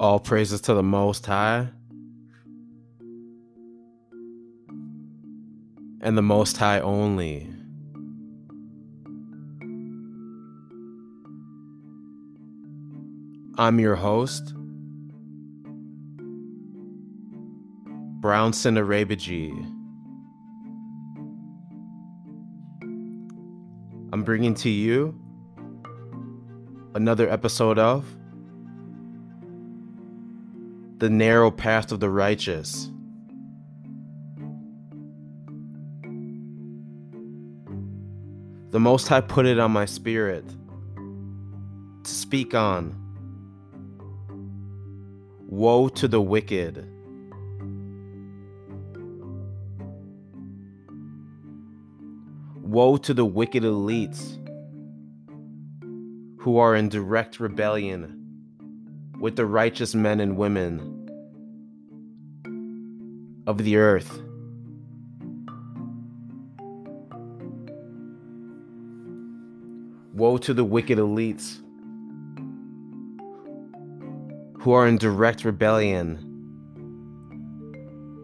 All praises to the Most High. And the Most High only. I'm your host, Brownson Arabaji. I'm bringing to you another episode of the narrow path of the righteous. The Most High put it on my spirit to speak on. Woe to the wicked. Woe to the wicked elites who are in direct rebellion with the righteous men and women of the earth. Woe to the wicked elites who are in direct rebellion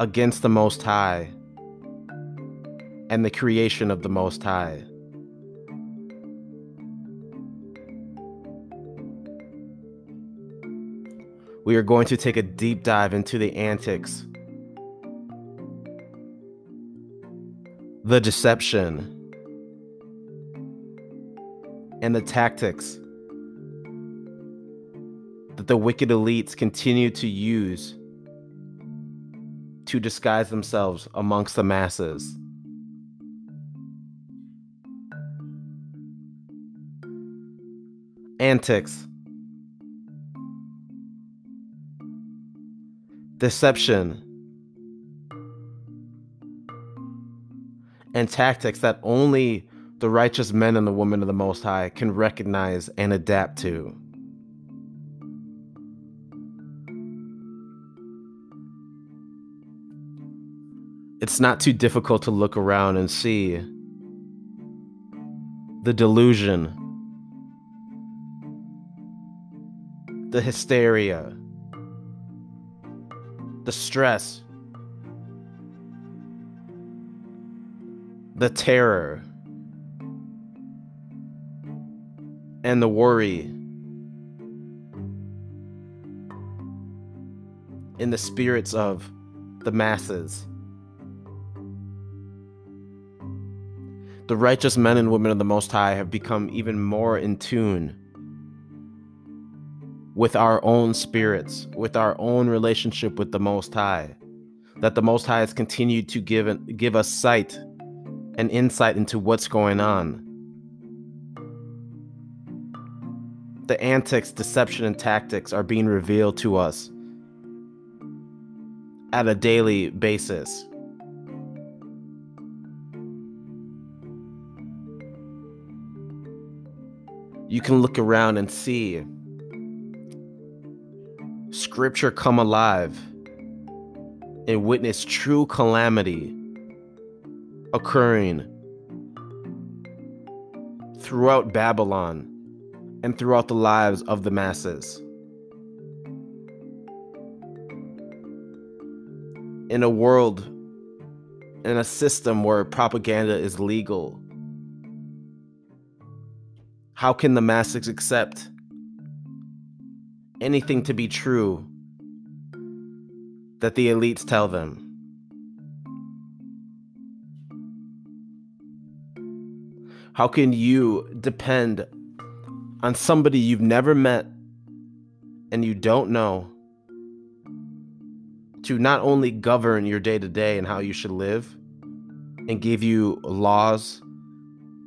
against the Most High and the creation of the Most High. we are going to take a deep dive into the antics, the deception, and the tactics that the wicked elites continue to use to disguise themselves amongst the masses. Antics. Deception, and tactics that only the righteous men and the women of the Most High can recognize and adapt to. It's not too difficult to look around and see the delusion, the hysteria, the stress, the terror, and the worry in the spirits of the masses. The righteous men and women of the Most High have become even more in tune with our own spirits, with our own relationship with the Most High. That the Most High has continued to give, give us sight and insight into what's going on. The antics, deception, and tactics are being revealed to us at a daily basis. You can look around and see scripture come alive and witness true calamity occurring throughout Babylon and throughout the lives of the masses. In a world, in a system where propaganda is legal, how can the masses accept anything to be true that the elites tell them. How can you depend on somebody you've never met and you don't know to not only govern your day to day and how you should live and give you laws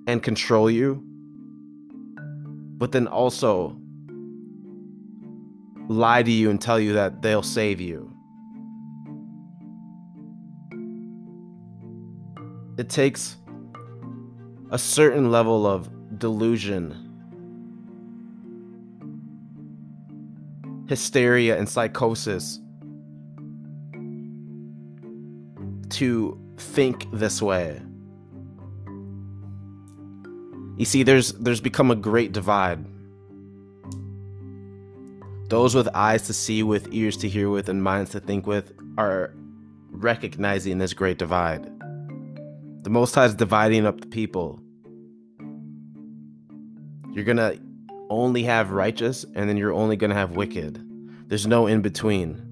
and control you, but then also lie to you and tell you that they'll save you. It takes a certain level of delusion, hysteria and psychosis to think this way. You see, there's there's become a great divide. Those with eyes to see with, ears to hear with, and minds to think with are recognizing this great divide. The Most High is dividing up the people. You're gonna only have righteous, and then you're only gonna have wicked. There's no in between.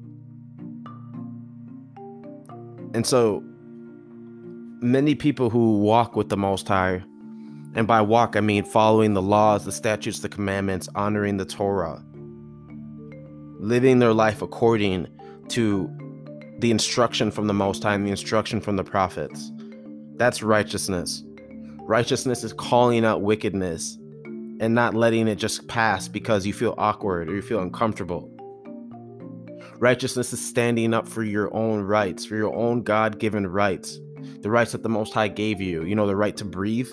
And so, many people who walk with the Most High, and by walk I mean following the laws, the statutes, the commandments, honoring the Torah, living their life according to the instruction from the Most High and the instruction from the prophets. That's righteousness. Righteousness is calling out wickedness and not letting it just pass because you feel awkward or you feel uncomfortable. Righteousness is standing up for your own rights, for your own God given rights, the rights that the Most High gave you. You know, the right to breathe,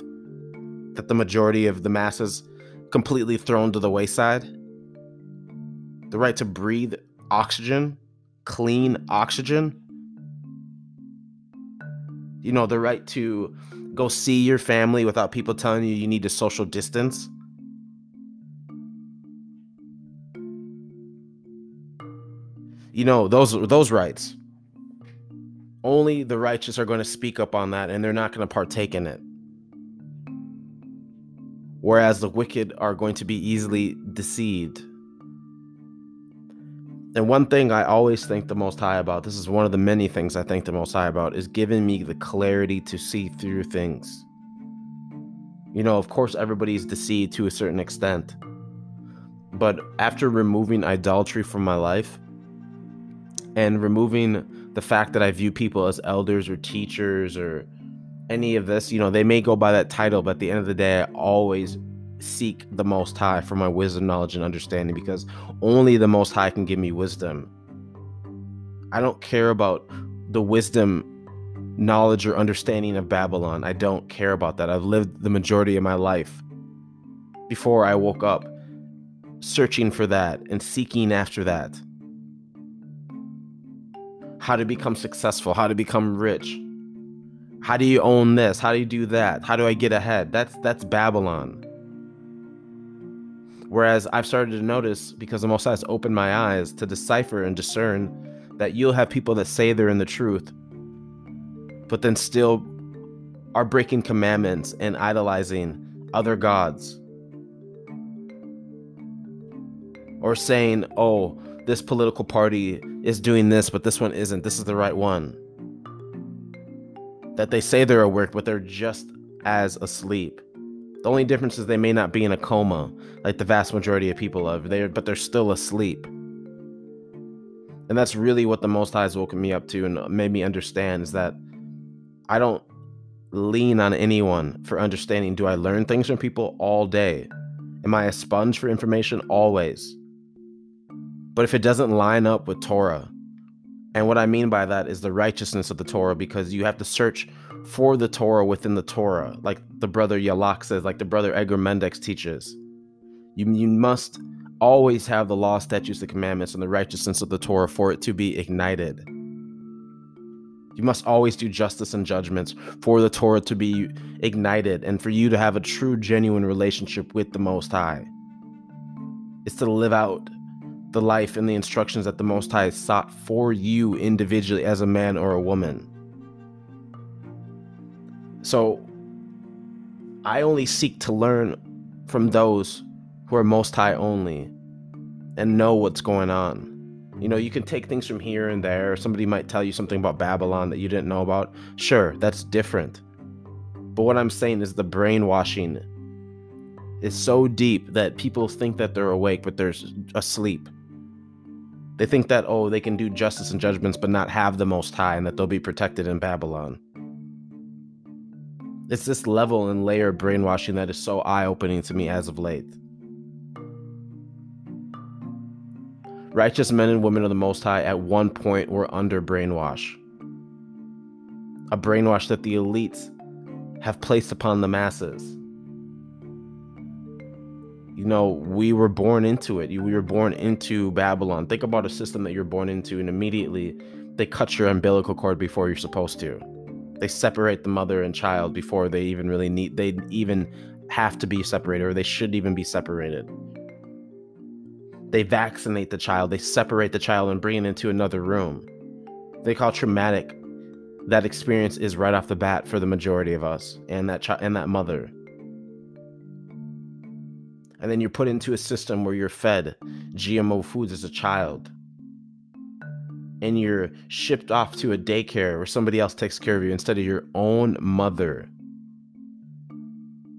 that the majority of the masses completely thrown to the wayside, the right to breathe oxygen, clean oxygen, you know, the right to go see your family without people telling you you need to social distance. You know, those those rights. Only the righteous are going to speak up on that and they're not going to partake in it. Whereas the wicked are going to be easily deceived. And one thing I always think the Most High about, this is one of the many things I think the Most High about, is giving me the clarity to see through things. You know, of course, everybody's deceived to a certain extent. But after removing idolatry from my life and removing the fact that I view people as elders or teachers or any of this, you know, they may go by that title, but at the end of the day, I always seek the Most High for my wisdom, knowledge, and understanding because only the Most High can give me wisdom. I don't care about the wisdom, knowledge, or understanding of Babylon. I don't care about that. I've lived the majority of my life before I woke up searching for that and seeking after that. How to become successful, how to become rich. How do you own this? How do you do that? How do I get ahead? That's that's Babylon. Whereas I've started to notice because the Most High has opened my eyes to decipher and discern that you'll have people that say they're in the truth, but then still are breaking commandments and idolizing other gods. Or saying, oh, this political party is doing this, but this one isn't. This is the right one. That they say they're awake, but they're just as asleep. The only difference is they may not be in a coma like the vast majority of people are. They but they're still asleep. And that's really what the Most High has woken me up to and made me understand is that I don't lean on anyone for understanding. Do I learn things from people all day? Am I a sponge for information? Always. But if it doesn't line up with Torah, and what I mean by that is the righteousness of the Torah, because you have to search for the Torah within the Torah, like the brother Yalak says, like the brother Edgar Mendex teaches. You, you must always have the law, statutes, the commandments, and the righteousness of the Torah for it to be ignited. You must always do justice and judgments for the Torah to be ignited and for you to have a true, genuine relationship with the Most High. It's to live out the life and the instructions that the Most High sought for you individually as a man or a woman. So I only seek to learn from those who are most high only and know what's going on. You know, you can take things from here and there. Somebody might tell you something about Babylon that you didn't know about. Sure, that's different. But what I'm saying is the brainwashing is so deep that people think that they're awake, but they're asleep. They think that, oh, they can do justice and judgments, but not have the Most High, and that they'll be protected in Babylon. It's this level and layer of brainwashing that is so eye opening to me as of late. Righteous men and women of the Most High at one point were under brainwash. A brainwash that the elites have placed upon the masses. you know, we were born into it. We were born into Babylon. Think about a system that you're born into, and immediately they cut your umbilical cord before you're supposed to. They separate the mother and child before they even really need, they even have to be separated, or they should even be separated. They vaccinate the child, they separate the child and bring it into another room. They call traumatic. That experience is right off the bat for the majority of us and that child and that mother and then you're put into a system where you're fed GMO foods as a child. And you're shipped off to a daycare where somebody else takes care of you instead of your own mother.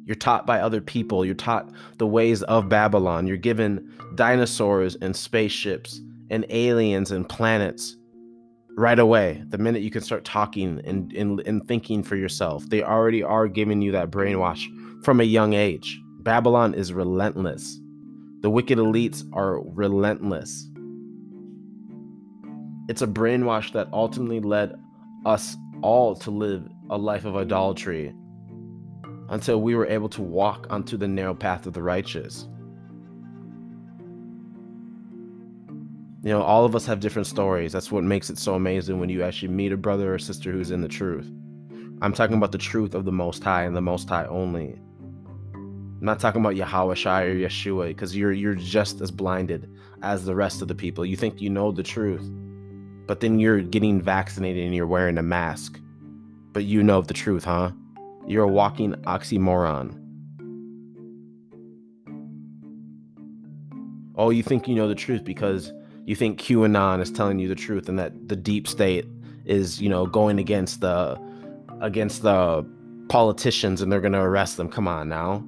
You're taught by other people. You're taught the ways of Babylon. You're given dinosaurs and spaceships and aliens and planets right away. The minute you can start talking and, and, and thinking for yourself, they already are giving you that brainwash from a young age. Babylon is relentless. The wicked elites are relentless. It's a brainwash that ultimately led us all to live a life of idolatry until we were able to walk onto the narrow path of the righteous. You know, all of us have different stories. That's what makes it so amazing when you actually meet a brother or sister who's in the truth. I'm talking about the truth of the Most High and the Most High only. I'm not talking about Yahweh Shai or Yeshua because you're you're just as blinded as the rest of the people. You think you know the truth, but then you're getting vaccinated and you're wearing a mask. But you know the truth, huh? You're a walking oxymoron. Oh, you think you know the truth because you think QAnon is telling you the truth and that the deep state is, you know, going against the against the politicians and they're going to arrest them. Come on now.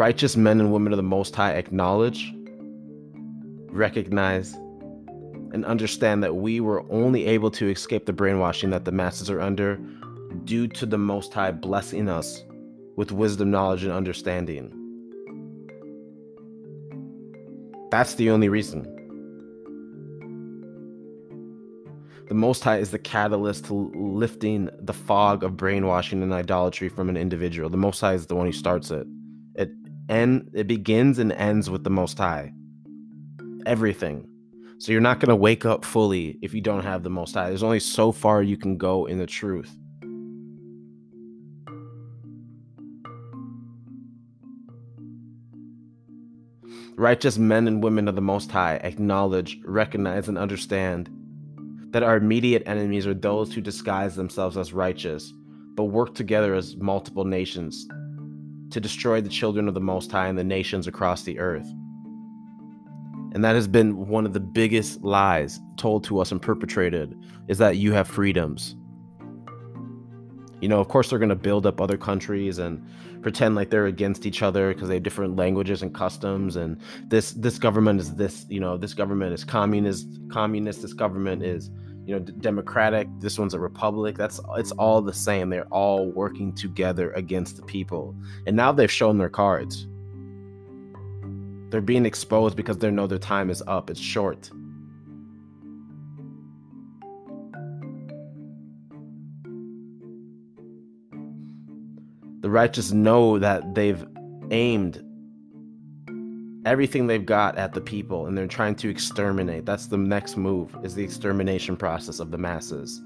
Righteous men and women of the Most High acknowledge, recognize, and understand that we were only able to escape the brainwashing that the masses are under due to the Most High blessing us with wisdom, knowledge, and understanding. That's the only reason. The Most High is the catalyst to lifting the fog of brainwashing and idolatry from an individual. The Most High is the one who starts it end it begins and ends with the most high. Everything. So you're not going to wake up fully if you don't have the most high. There's only so far you can go in the truth. Righteous men and women of the most high acknowledge recognize and understand that our immediate enemies are those who disguise themselves as righteous but work together as multiple nations to destroy the children of the Most High and the nations across the earth. And that has been one of the biggest lies told to us and perpetrated is that you have freedoms. You know, of course, they're going to build up other countries and pretend like they're against each other because they have different languages and customs. And this this government is this, you know, this government is communist. Communist. This government is you know democratic this one's a republic that's it's all the same. They're all working together against the people. And now they've shown their cards. They're being exposed because they know their time is up. It's short. The righteous know that they've aimed everything they've got at the people and they're trying to exterminate. That's the next move is the extermination process of the masses.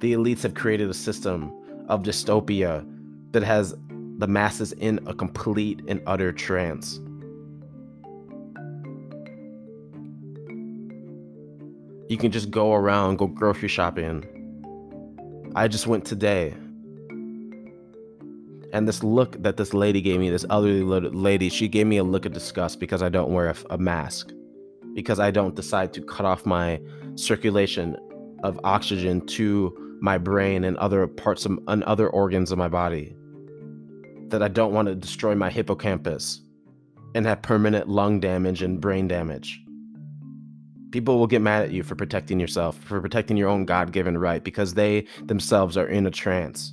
The elites have created a system of dystopia that has the masses in a complete and utter trance. You can just go around, go grocery shopping. I just went today and this look that this lady gave me, this elderly lady, she gave me a look of disgust because I don't wear a, a mask, because I don't decide to cut off my circulation of oxygen to my brain and other parts of and other organs of my body. That I don't want to destroy my hippocampus and have permanent lung damage and brain damage. People will get mad at you for protecting yourself, for protecting your own God given right, because they themselves are in a trance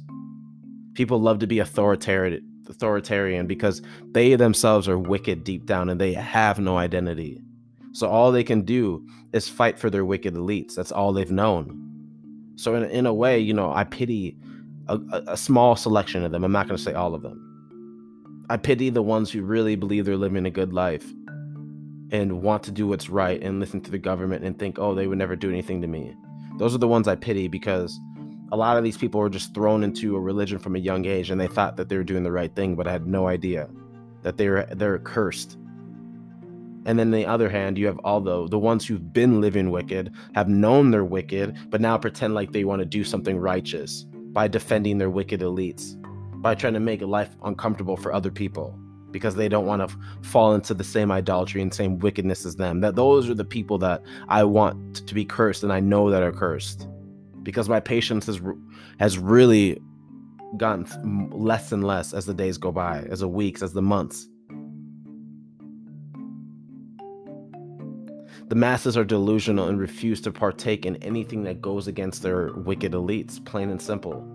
people love to be authoritarian authoritarian because they themselves are wicked deep down and they have no identity. So all they can do is fight for their wicked elites. That's all they've known. So in, in a way, you know, I pity a, a small selection of them. I'm not going to say all of them. I pity the ones who really believe they're living a good life and want to do what's right and listen to the government and think, oh, they would never do anything to me. Those are the ones I pity because a lot of these people were just thrown into a religion from a young age and they thought that they were doing the right thing, but I had no idea that they were they're cursed. And then on the other hand, you have all the the ones who've been living wicked, have known they're wicked, but now pretend like they want to do something righteous by defending their wicked elites, by trying to make life uncomfortable for other people because they don't want to f- fall into the same idolatry and same wickedness as them. That those are the people that I want to be cursed and I know that are cursed because my patience has has really gotten less and less as the days go by, as the weeks, as the months. The masses are delusional and refuse to partake in anything that goes against their wicked elites, plain and simple.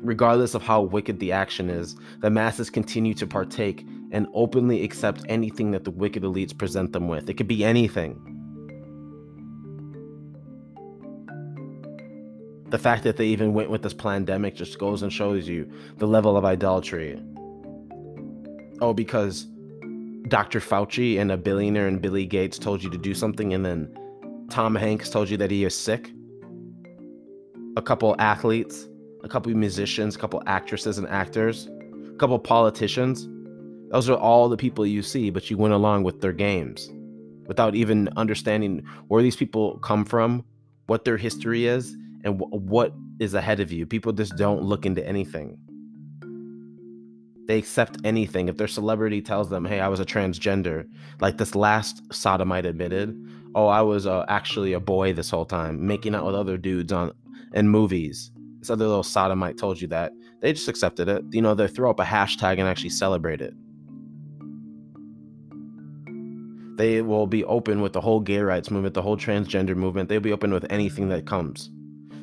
Regardless of how wicked the action is, the masses continue to partake and openly accept anything that the wicked elites present them with. It could be anything. The fact that they even went with this pandemic just goes and shows you the level of idolatry. Oh, because Dr. Fauci and a billionaire and Billy Gates told you to do something, and then Tom Hanks told you that he is sick. A couple athletes, a couple musicians, a couple actresses and actors, a couple politicians. Those are all the people you see, but you went along with their games without even understanding where these people come from, what their history is, and w- what is ahead of you. People just don't look into anything. They accept anything. If their celebrity tells them, hey, I was a transgender, like this last sodomite admitted, oh, I was uh, actually a boy this whole time, making out with other dudes on in movies. This other little sodomite told you that. They just accepted it. You know, they throw up a hashtag and actually celebrate it. They will be open with the whole gay rights movement, the whole transgender movement. They'll be open with anything that comes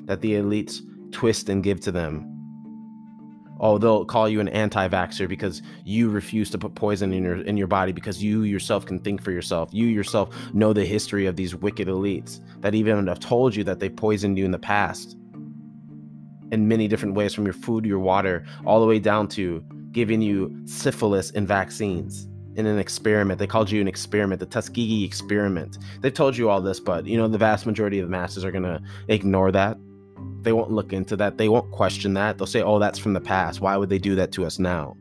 that the elites twist and give to them. Oh, they'll call you an anti-vaxxer because you refuse to put poison in your in your body because you yourself can think for yourself. You yourself know the history of these wicked elites that even have told you that they poisoned you in the past in many different ways from your food, your water, all the way down to giving you syphilis and vaccines in an experiment. They called you an experiment, the Tuskegee experiment. They've told you all this, but you know the vast majority of the masses are gonna ignore that they won't look into that. They won't question that. They'll say, oh, that's from the past. Why would they do that to us now?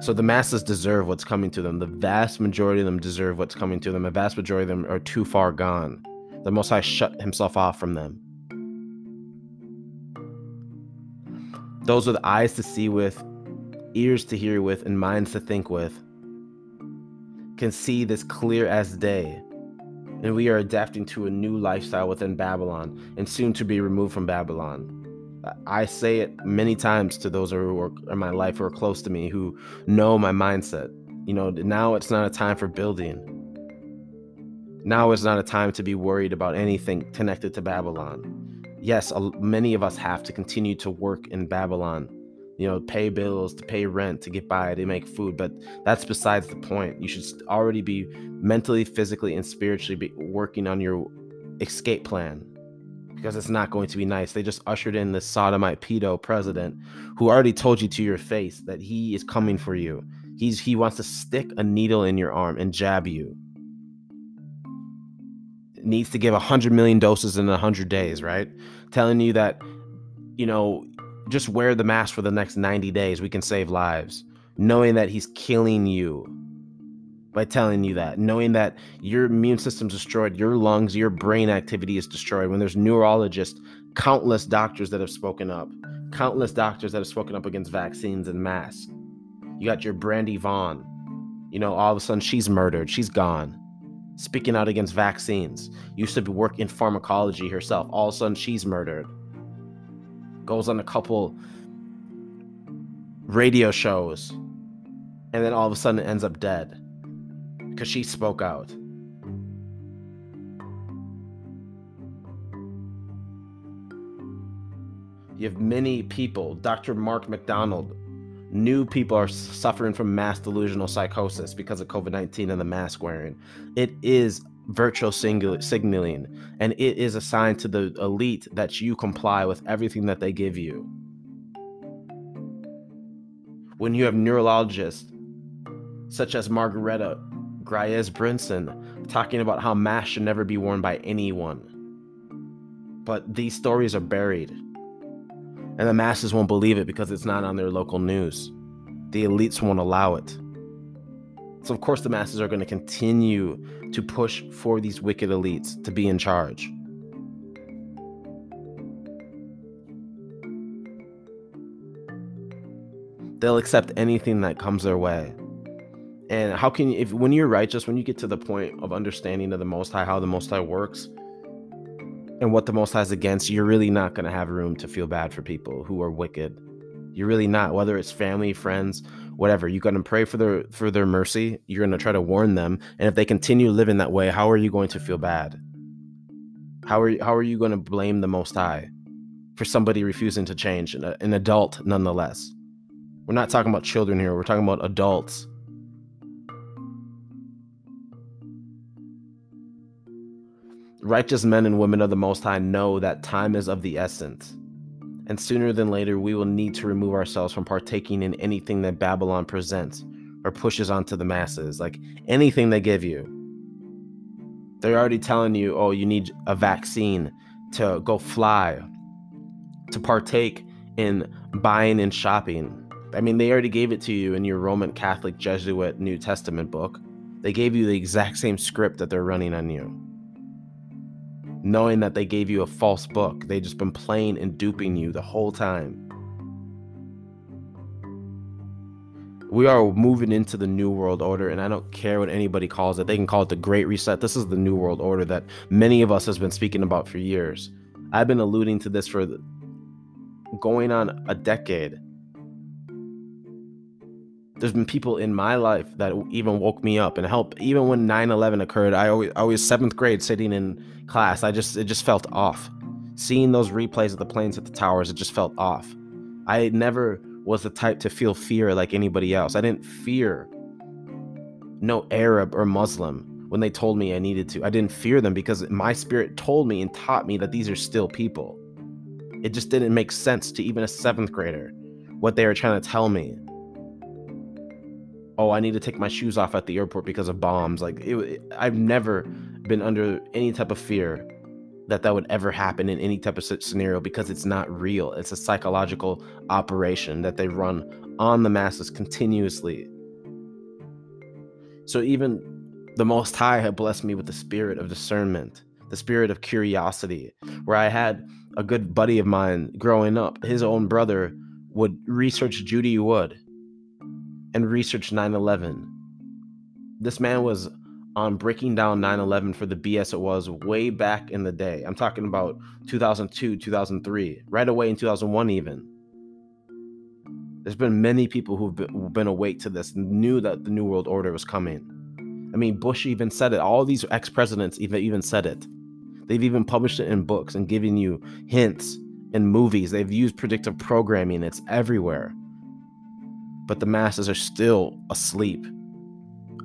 So the masses deserve what's coming to them. The vast majority of them deserve what's coming to them. The vast majority of them are too far gone. The Most High shut himself off from them. Those with eyes to see with, ears to hear with, and minds to think with can see this clear as day and we are adapting to a new lifestyle within Babylon and soon to be removed from Babylon. I say it many times to those who are in my life who are close to me who know my mindset. You know, now it's not a time for building. Now is not a time to be worried about anything connected to Babylon. Yes, many of us have to continue to work in Babylon you know, pay bills, to pay rent, to get by, to make food. But that's besides the point. You should already be mentally, physically, and spiritually be working on your escape plan because it's not going to be nice. They just ushered in this sodomite pedo president who already told you to your face that he is coming for you. He's he wants to stick a needle in your arm and jab you. Needs to give a hundred million doses in a hundred days, right? Telling you that, you know, just wear the mask for the next 90 days. We can save lives. Knowing that he's killing you by telling you that, knowing that your immune system's destroyed, your lungs, your brain activity is destroyed. When there's neurologists, countless doctors that have spoken up, countless doctors that have spoken up against vaccines and masks. You got your Brandy Vaughan. You know, all of a sudden she's murdered, she's gone. Speaking out against vaccines. Used to work in pharmacology herself. All of a sudden she's murdered goes on a couple radio shows, and then all of a sudden ends up dead because she spoke out. You have many people, Dr. Mark McDonald, New people are suffering from mass delusional psychosis because of COVID 19 and the mask wearing. It is virtual signaling, and it is assigned to the elite that you comply with everything that they give you. When you have neurologists such as Margaretta Gries Brinson talking about how masks should never be worn by anyone. But these stories are buried. And the masses won't believe it because it's not on their local news. The elites won't allow it. So, of course, the masses are going to continue to push for these wicked elites to be in charge. They'll accept anything that comes their way. And how can you, if when you're righteous, when you get to the point of understanding of the Most High, how the Most High works, and what the Most High is against, you're really not going to have room to feel bad for people who are wicked. You're really not. Whether it's family, friends, whatever, you're going to pray for their for their mercy. You're going to try to warn them, and if they continue living that way, how are you going to feel bad? How are you, how are you going to blame the Most High for somebody refusing to change? An, uh, an adult, nonetheless. We're not talking about children here. We're talking about adults. Righteous men and women of the Most High know that time is of the essence and sooner than later we will need to remove ourselves from partaking in anything that Babylon presents or pushes onto the masses, like anything they give you. They're already telling you, oh, you need a vaccine to go fly, to partake in buying and shopping. I mean, they already gave it to you in your Roman Catholic Jesuit New Testament book. They gave you the exact same script that they're running on you knowing that they gave you a false book. They've just been playing and duping you the whole time. We are moving into the new world order, and I don't care what anybody calls it. They can call it the Great Reset. This is the new world order that many of us has been speaking about for years. I've been alluding to this for going on a decade there's been people in my life that even woke me up and helped even when 9-11 occurred i always i was seventh grade sitting in class. I just it just felt off. Seeing those replays of the planes at the towers it just felt off. I never was the type to feel fear like anybody else. I didn't fear no arab or muslim when they told me i needed to. I didn't fear them because my spirit told me and taught me that these are still people. It just didn't make sense to even a seventh grader what they were trying to tell me. Oh, I need to take my shoes off at the airport because of bombs. Like, it, I've never been under any type of fear that that would ever happen in any type of scenario because it's not real. It's a psychological operation that they run on the masses continuously. So even the Most High had blessed me with the spirit of discernment, the spirit of curiosity, where I had a good buddy of mine growing up. His own brother would research Judy Wood and research 9 11. This man was on breaking down 9 11 for the BS it was way back in the day. I'm talking about 2002, 2003, right away in 2001, even. There's been many people who've been, been awake to this, knew that the New World Order was coming. I mean, Bush even said it. All these ex presidents even, even said it. They've even published it in books and given you hints in movies. They've used predictive programming, it's everywhere but the masses are still asleep.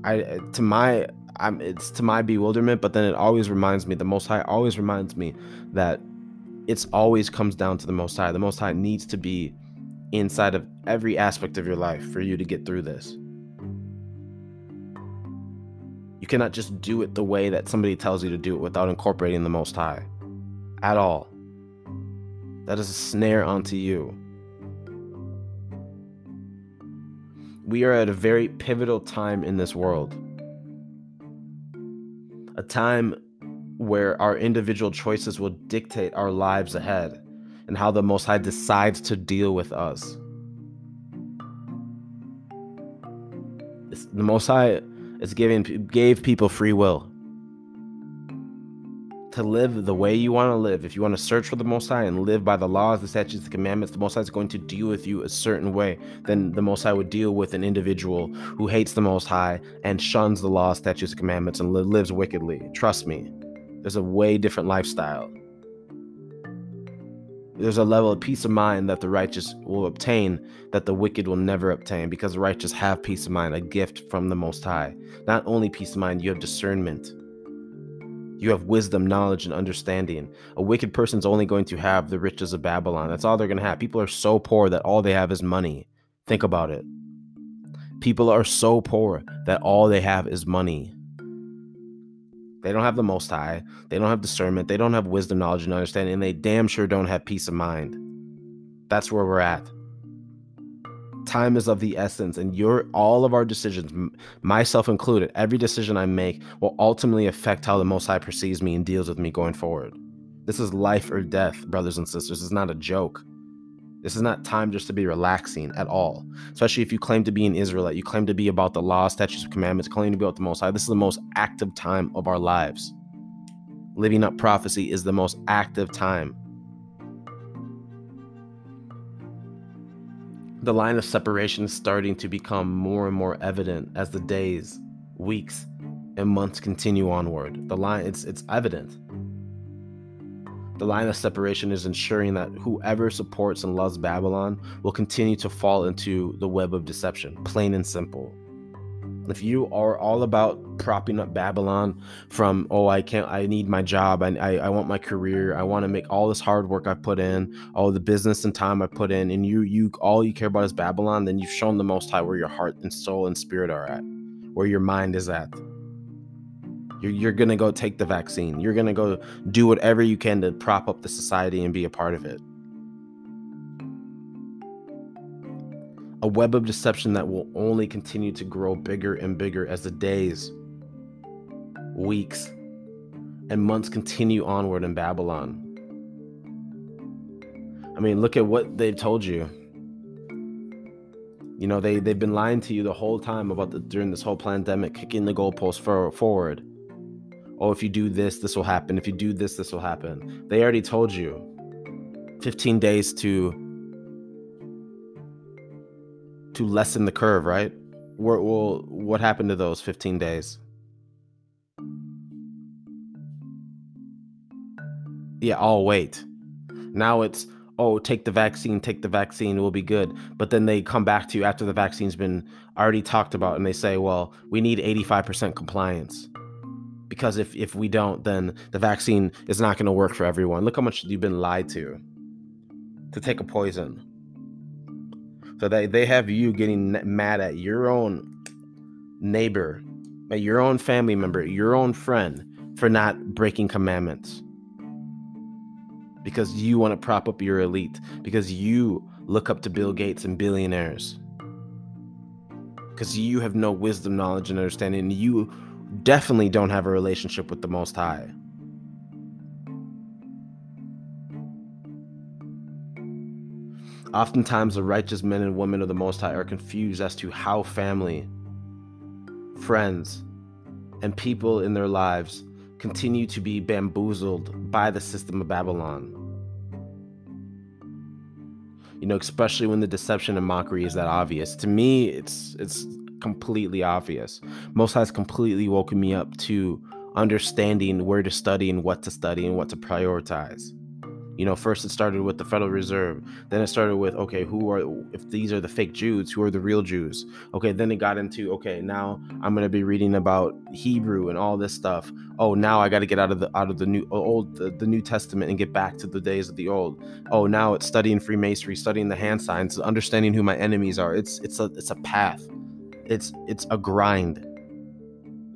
I to my I'm it's to my bewilderment, but then it always reminds me, the most high always reminds me that it's always comes down to the most high. The most high needs to be inside of every aspect of your life for you to get through this. You cannot just do it the way that somebody tells you to do it without incorporating the most high at all. That is a snare onto you. we are at a very pivotal time in this world. A time where our individual choices will dictate our lives ahead and how the Most High decides to deal with us. The Most High is giving gave people free will to live the way you want to live, if you want to search for the Most High and live by the laws, the statutes, the commandments, the Most High is going to deal with you a certain way. Then the Most High would deal with an individual who hates the Most High and shuns the laws, statutes, commandments, and lives wickedly. Trust me, there's a way different lifestyle. There's a level of peace of mind that the righteous will obtain that the wicked will never obtain because the righteous have peace of mind, a gift from the Most High. Not only peace of mind, you have discernment. You have wisdom, knowledge, and understanding. A wicked person's only going to have the riches of Babylon. That's all they're going to have. People are so poor that all they have is money. Think about it. People are so poor that all they have is money. They don't have the most high. They don't have discernment. They don't have wisdom, knowledge, and understanding. And they damn sure don't have peace of mind. That's where we're at. Time is of the essence, and your all of our decisions, myself included, every decision I make will ultimately affect how the Most High perceives me and deals with me going forward. This is life or death, brothers and sisters. It's not a joke. This is not time just to be relaxing at all. Especially if you claim to be an Israelite, you claim to be about the law, statutes, of commandments, claim to be about the Most High. This is the most active time of our lives. Living up prophecy is the most active time. The line of separation is starting to become more and more evident as the days, weeks, and months continue onward. The line it's it's evident. The line of separation is ensuring that whoever supports and loves Babylon will continue to fall into the web of deception, plain and simple. If you are all about propping up Babylon from, oh, I can't, I need my job, I, I, I want my career, I want to make all this hard work I put in, all the business and time I put in, and you, you, all you care about is Babylon, then you've shown the Most High where your heart and soul and spirit are at, where your mind is at. You're, you're going to go take the vaccine. You're going to go do whatever you can to prop up the society and be a part of it. A web of deception that will only continue to grow bigger and bigger as the days, weeks, and months continue onward in Babylon. I mean, look at what they've told you. You know, they, they've been lying to you the whole time about the during this whole pandemic, kicking the goalposts for, forward oh, if you do this, this will happen. If you do this, this will happen. They already told you 15 days to to lessen the curve, right? What well, what happened to those 15 days? Yeah, I'll wait. Now it's oh, take the vaccine, take the vaccine, it will be good. But then they come back to you after the vaccine's been already talked about and they say, well, we need 85% compliance because if if we don't then the vaccine is not going to work for everyone look how much you've been lied to to take a poison so they they have you getting mad at your own neighbor at your own family member your own friend for not breaking commandments because you want to prop up your elite because you look up to bill gates and billionaires because you have no wisdom knowledge and understanding you definitely don't have a relationship with the Most High. Oftentimes, the righteous men and women of the Most High are confused as to how family, friends, and people in their lives continue to be bamboozled by the system of Babylon. You know, especially when the deception and mockery is that obvious. To me, it's it's completely obvious. Most has completely woken me up to understanding where to study and what to study and what to prioritize. You know, first it started with the Federal Reserve. Then it started with, okay, who are, if these are the fake Jews, who are the real Jews? Okay, then it got into, okay, now I'm going to be reading about Hebrew and all this stuff. Oh, now I got to get out of the, out of the new, old, the, the New Testament and get back to the days of the old. Oh, now it's studying Freemasonry, studying the hand signs, understanding who my enemies are. It's, it's a, it's a path it's it's a grind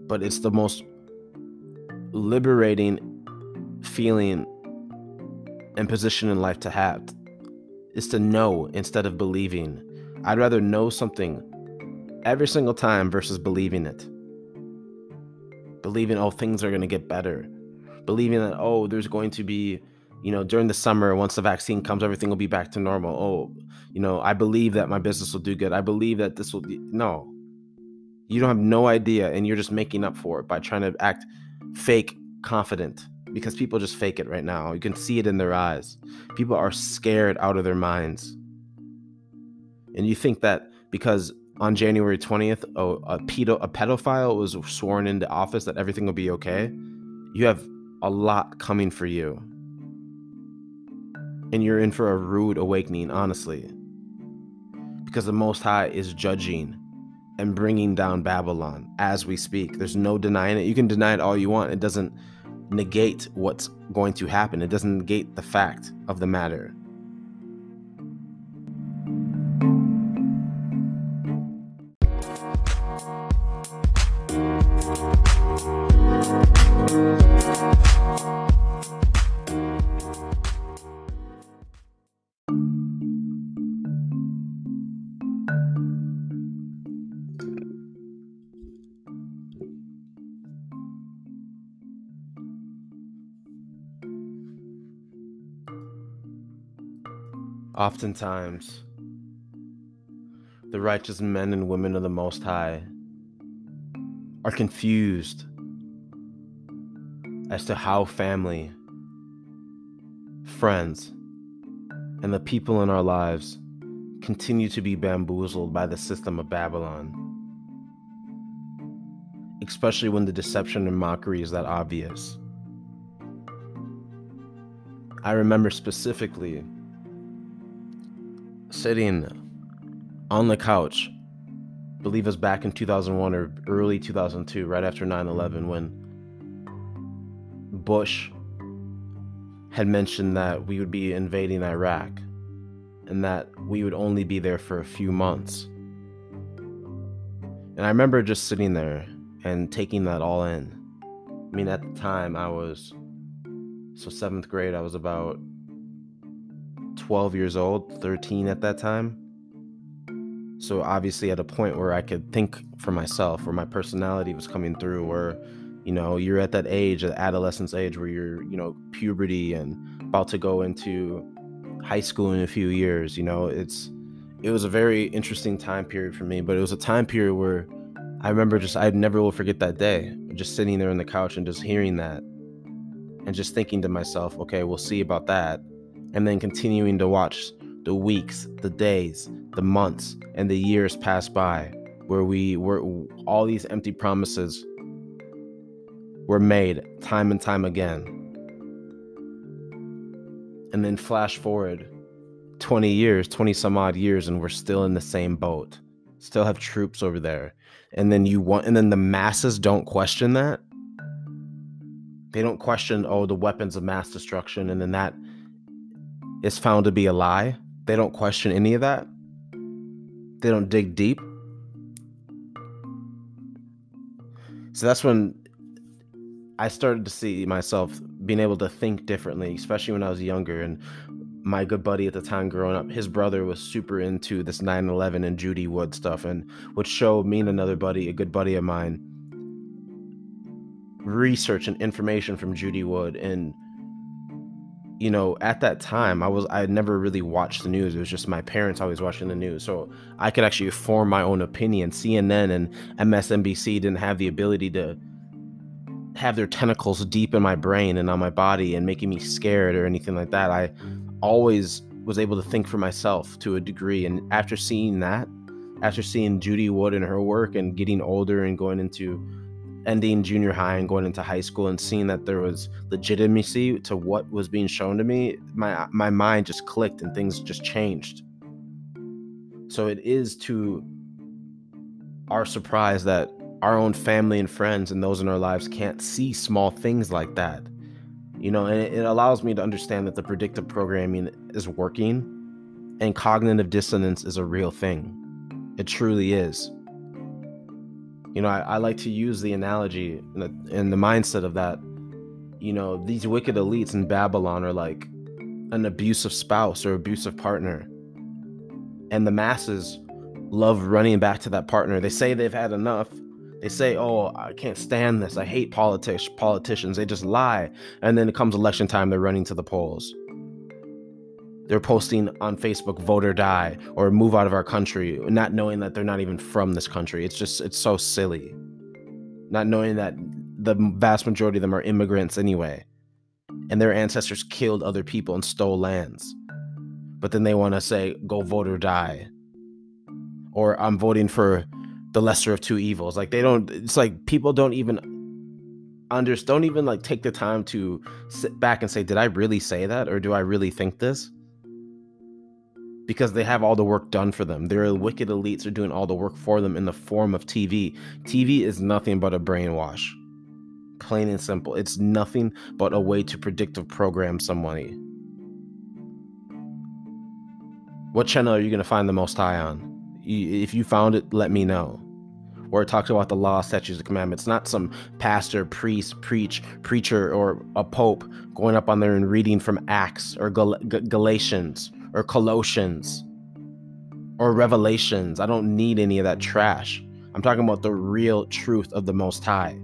but it's the most liberating feeling and position in life to have is to know instead of believing. I'd rather know something every single time versus believing it. Believing oh things are going to get better. Believing that oh there's going to be you know during the summer once the vaccine comes everything will be back to normal. Oh you know i believe that my business will do good. I believe that this will be no. You don't have no idea, and you're just making up for it by trying to act fake confident because people just fake it right now. You can see it in their eyes. People are scared out of their minds. And you think that because on January 20th, oh, a, pedo, a pedophile was sworn into office that everything will be okay, you have a lot coming for you. And you're in for a rude awakening, honestly. Because the Most High is judging and bringing down Babylon as we speak. There's no denying it. You can deny it all you want. It doesn't negate what's going to happen, it doesn't negate the fact of the matter. Oftentimes, the righteous men and women of the Most High are confused as to how family, friends, and the people in our lives continue to be bamboozled by the system of Babylon. Especially when the deception and mockery is that obvious. I remember specifically sitting on the couch, I believe it was back in 2001 or early 2002, right after 9 11, when Bush had mentioned that we would be invading Iraq and that we would only be there for a few months. And I remember just sitting there and taking that all in. I mean, at the time, I was so seventh grade, I was about 12 years old, 13 at that time. So obviously at a point where I could think for myself, where my personality was coming through, where you know you're at that age, the adolescence age, where you're you know puberty and about to go into high school in a few years. You know, it's it was a very interesting time period for me, but it was a time period where I remember just I never will forget that day, just sitting there on the couch and just hearing that, and just thinking to myself, okay, we'll see about that and then continuing to watch the weeks, the days, the months, and the years pass by where we were all these empty promises were made time and time again. And then flash forward 20 years, 20 some odd years, and we're still in the same boat. Still have troops over there. And then you want, and then the masses don't question that. They don't question, oh, the weapons of mass destruction. And then that is found to be a lie, they don't question any of that. They don't dig deep. So that's when I started to see myself being able to think differently, especially when I was younger. And my good buddy at the time growing up, his brother was super into this 9 11 and Judy Wood stuff, and would show me and another buddy, a good buddy of mine, research and information from Judy Wood. And you know, at that time, I was I had never really watched the news. It was just my parents always watching the news, so I could actually form my own opinion. CNN and MSNBC didn't have the ability to have their tentacles deep in my brain and on my body and making me scared or anything like that. I always was able to think for myself to a degree, and after seeing that, after seeing Judy Wood and her work and getting older and going into ending junior high and going into high school and seeing that there was legitimacy to what was being shown to me, my my mind just clicked and things just changed. So it is to our surprise that our own family and friends and those in our lives can't see small things like that. You know, and it, allows me to understand that the predictive programming is working and cognitive dissonance is a real thing. It truly is you know, I, I like to use the analogy in the, in the mindset of that, you know, these wicked elites in Babylon are like an abusive spouse or abusive partner. And the masses love running back to that partner. They say they've had enough. They say, "Oh, I can't stand this. I hate politics, politicians. They just lie." And then it comes election time, they're running to the polls. They're posting on Facebook, vote or die, or move out of our country, not knowing that they're not even from this country. It's just, it's so silly. Not knowing that the vast majority of them are immigrants anyway, and their ancestors killed other people and stole lands. But then they want to say, go vote or die. Or I'm voting for the lesser of two evils. Like they don't, it's like people don't even under don't even like take the time to sit back and say did i really say that or do i really think this because they have all the work done for them. Their wicked elites are doing all the work for them in the form of TV. TV is nothing but a brainwash. Plain and simple. It's nothing but a way to predictive program somebody. What channel are you going to find the most high on? If you found it, let me know. Where it talks about the law, statutes, and commandments. Not some pastor, priest, preach, preacher, or a pope going up on there and reading from Acts or Gal- Galatians or Colossians or Revelations. I don't need any of that trash. I'm talking about the real truth of the Most High.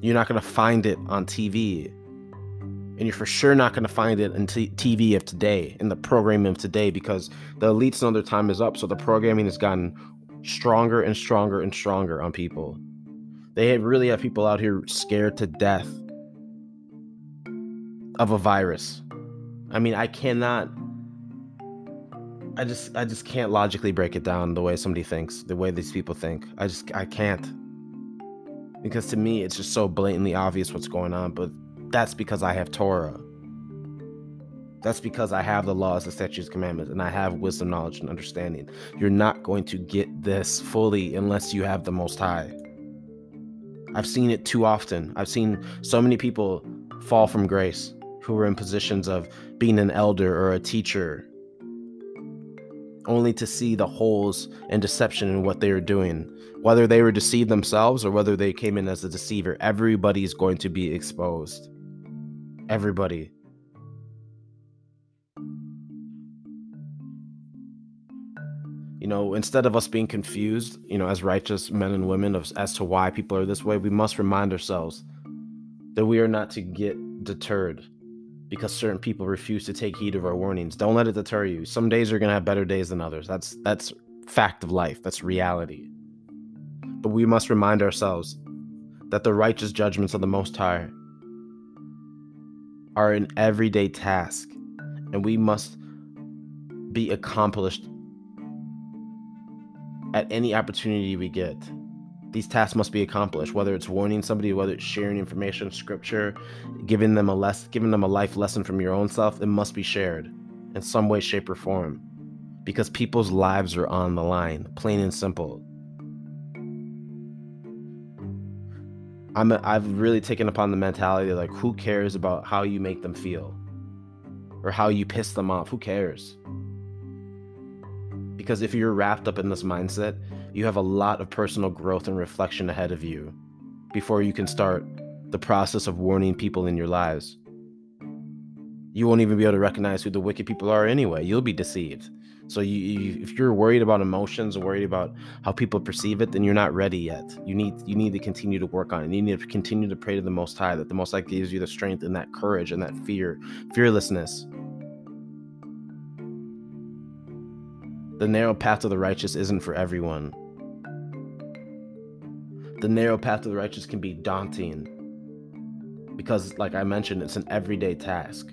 You're not going to find it on TV. And you're for sure not going to find it in t- TV of today, in the programming of today, because the elites know their time is up. So the programming has gotten stronger and stronger and stronger on people. They really have people out here scared to death of a virus. I mean, I cannot I just I just can't logically break it down the way somebody thinks, the way these people think. I just I can't. Because to me it's just so blatantly obvious what's going on, but that's because I have Torah. That's because I have the laws, the statutes, commandments, and I have wisdom, knowledge, and understanding. You're not going to get this fully unless you have the Most High. I've seen it too often. I've seen so many people fall from grace who were in positions of being an elder or a teacher, only to see the holes and deception in what they are doing. Whether they were deceived themselves or whether they came in as a deceiver, everybody's going to be exposed. Everybody. You know, instead of us being confused, you know, as righteous men and women of, as to why people are this way, we must remind ourselves that we are not to get deterred because certain people refuse to take heed of our warnings. Don't let it deter you. Some days are going to have better days than others. That's that's fact of life. That's reality. But we must remind ourselves that the righteous judgments of the Most High are an everyday task, and we must be accomplished at any opportunity we get these tasks must be accomplished whether it's warning somebody whether it's sharing information scripture giving them a less giving them a life lesson from your own self it must be shared in some way shape or form. Because people's lives are on the line plain and simple. I'm a, I've really taken upon the mentality like who cares about how you make them feel? Or how you piss them off? Who cares? Because if you're wrapped up in this mindset you have a lot of personal growth and reflection ahead of you before you can start the process of warning people in your lives. You won't even be able to recognize who the wicked people are anyway. You'll be deceived. So you, you, if you're worried about emotions or worried about how people perceive it, then you're not ready yet. You need you need to continue to work on it. You need to continue to pray to the Most High that the Most High gives you the strength and that courage and that fear, fearlessness. The narrow path of the righteous isn't for everyone the narrow path to the righteous can be daunting because, like I mentioned, it's an everyday task.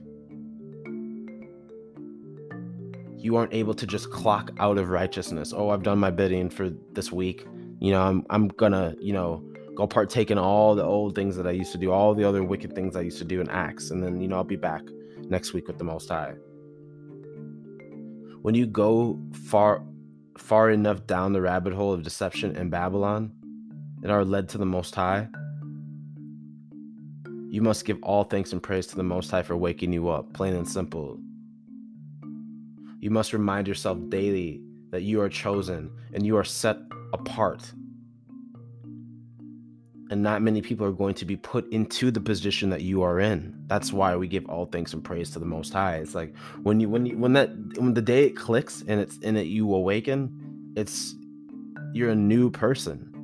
You aren't able to just clock out of righteousness. Oh, I've done my bidding for this week. You know, I'm I'm gonna, you know, go partake in all the old things that I used to do, all the other wicked things I used to do in Acts, and then you know I'll be back next week with the Most High. When you go far far enough down the rabbit hole of deception in Babylon, and are led to the Most High, you must give all thanks and praise to the Most High for waking you up, plain and simple. You must remind yourself daily that you are chosen and you are set apart. And not many people are going to be put into the position that you are in. That's why we give all thanks and praise to the Most High. It's like when you when you when that when the day it clicks and it's in it you awaken, it's you're a new person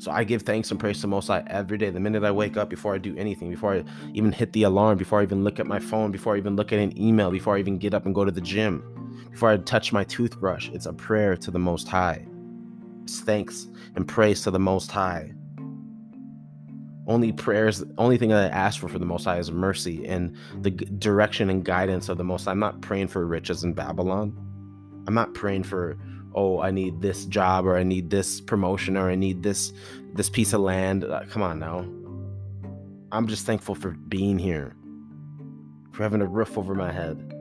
so I give thanks and praise to Most High every day. The minute I wake up, before I do anything, before I even hit the alarm, before I even look at my phone, before I even look at an email, before I even get up and go to the gym, before I touch my toothbrush, it's a prayer to the Most High. It's thanks and praise to the Most High. Only prayers, only thing that I ask for for the Most High is mercy and the direction and guidance of the Most High. I'm not praying for riches in Babylon. I'm not praying for oh i need this job or i need this promotion or i need this this piece of land uh, come on now i'm just thankful for being here for having a roof over my head,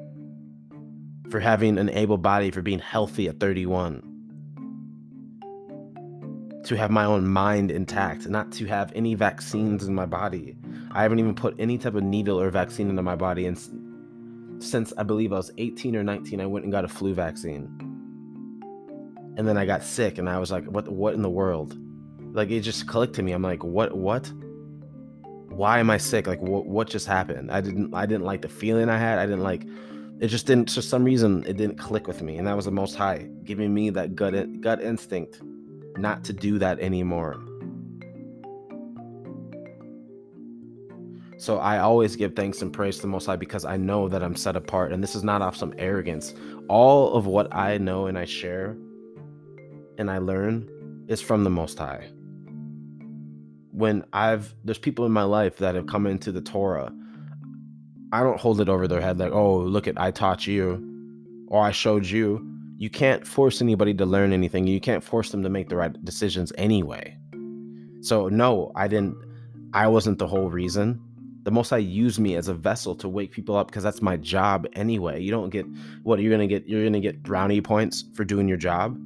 for having an able body, for being healthy at 31, to have my own mind intact, not to have any vaccines in my body. I haven't even put any type of needle or vaccine into my body. And since I believe I was 18 or 19, I went and got a flu vaccine. And then I got sick and I was like, what what in the world? Like it just clicked to me. I'm like, what what? Why am I sick? Like what what just happened? I didn't I didn't like the feeling I had. I didn't like it just didn't for some reason it didn't click with me. And that was the most high, giving me that gut gut instinct not to do that anymore. So I always give thanks and praise to the Most High because I know that I'm set apart. And this is not off some arrogance. All of what I know and I share and I learn is from the Most High. When I've, there's people in my life that have come into the Torah, I don't hold it over their head like, oh, look at, I taught you or I showed you. You can't force anybody to learn anything. You can't force them to make the right decisions anyway. So, no, I didn't, I wasn't the whole reason the most high use me as a vessel to wake people up because that's my job anyway you don't get what are you're gonna get you're gonna get brownie points for doing your job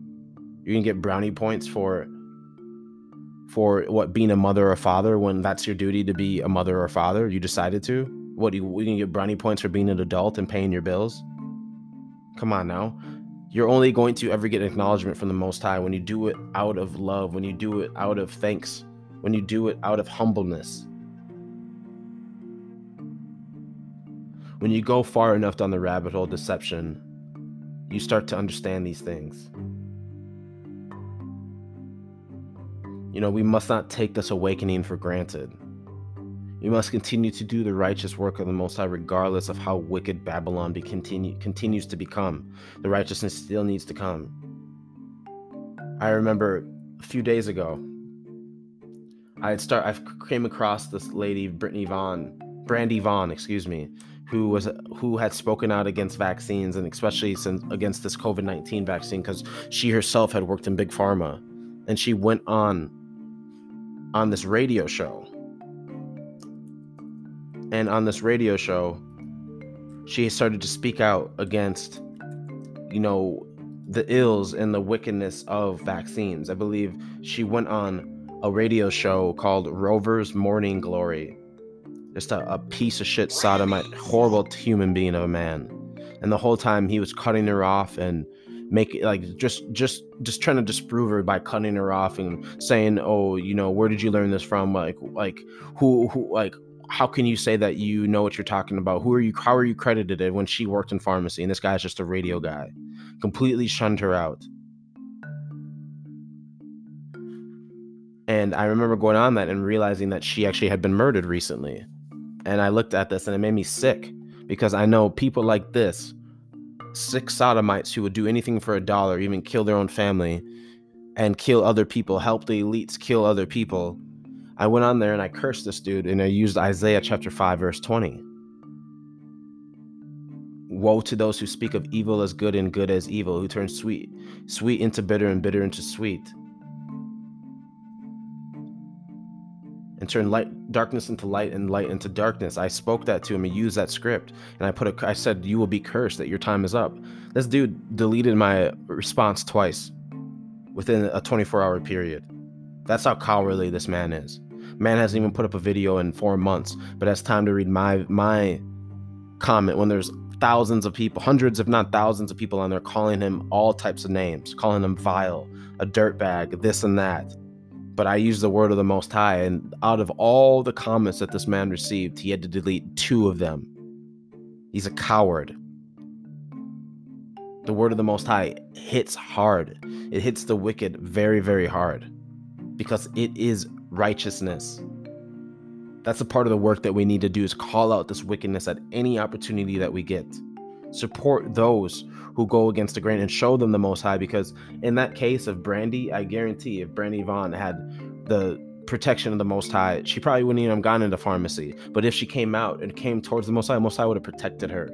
you're gonna get brownie points for for what being a mother or father when that's your duty to be a mother or father you decided to? What you we can get brownie points for being an adult and paying your bills? Come on now. You're only going to ever get acknowledgement from the most high when you do it out of love when you do it out of thanks when you do it out of humbleness. When you go far enough down the rabbit hole deception, you start to understand these things. You know, we must not take this awakening for granted. We must continue to do the righteous work of the Most High, regardless of how wicked Babylon be continue, continues to become. The righteousness still needs to come. I remember a few days ago, I had start I came across this lady, Brittany Vaughn, Brandy Vaughan, excuse me, who was who had spoken out against vaccines and especially since against this COVID-19 vaccine because she herself had worked in big pharma and she went on on this radio show. And on this radio show she started to speak out against you know the ills and the wickedness of vaccines. I believe she went on a radio show called rover's morning glory. Just a, a piece of shit sodomite, horrible human being of a man. And the whole time he was cutting her off and make like just just just trying to disprove her by cutting her off and saying, "Oh, you know, where did you learn this from? Like like who who like how can you say that you know what you're talking about? Who are you? How are you credited when she worked in pharmacy and this guy's just a radio guy? Completely shunned her out. And I remember going on that and realizing that she actually had been murdered recently and I looked at this and it made me sick because I know people like this, sick sodomites who would do anything for a dollar, even kill their own family and kill other people, help the elites kill other people. I went on there and I cursed this dude and I used Isaiah chapter 5, verse 20. Woe to those who speak of evil as good and good as evil, who turn sweet, sweet into bitter and bitter into sweet. And turn light darkness into light and light into darkness. I spoke that to him and used that script. And I put a I said, You will be cursed that your time is up. This dude deleted my response twice within a 24 hour period. That's how cowardly this man is. Man hasn't even put up a video in four months, but has time to read my my comment when there's thousands of people, hundreds, if not thousands of people on there calling him all types of names, calling him vile, a dirtbag, this and that but I use the word of the Most High, and out of all the comments that this man received, he had to delete two of them. He's a coward. The word of the Most High hits hard. It hits the wicked very, very hard because it is righteousness. That's a part of the work that we need to do is call out this wickedness at any opportunity that we get. Support those who go against the grain and show them the most high because in that case of brandy i guarantee if Brandy Vaughan had the protection of the most high she probably wouldn't even have gone into pharmacy. But if she came out and came towards the most high most high would have protected her.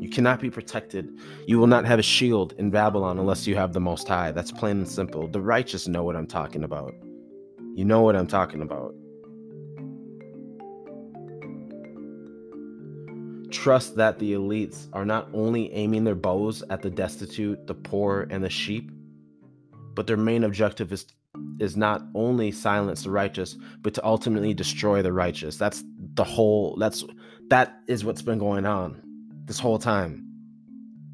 You cannot be protected. You will not have a shield in babylon unless you have the most high. That's plain and simple. The righteous know what i'm talking about. You know what i'm talking about trust that the elites are not only aiming their bows at the destitute, the poor, and the sheep, but their main objective is is not only silence the righteous, but to ultimately destroy the righteous. That's the whole that's that is what's been going on this whole time.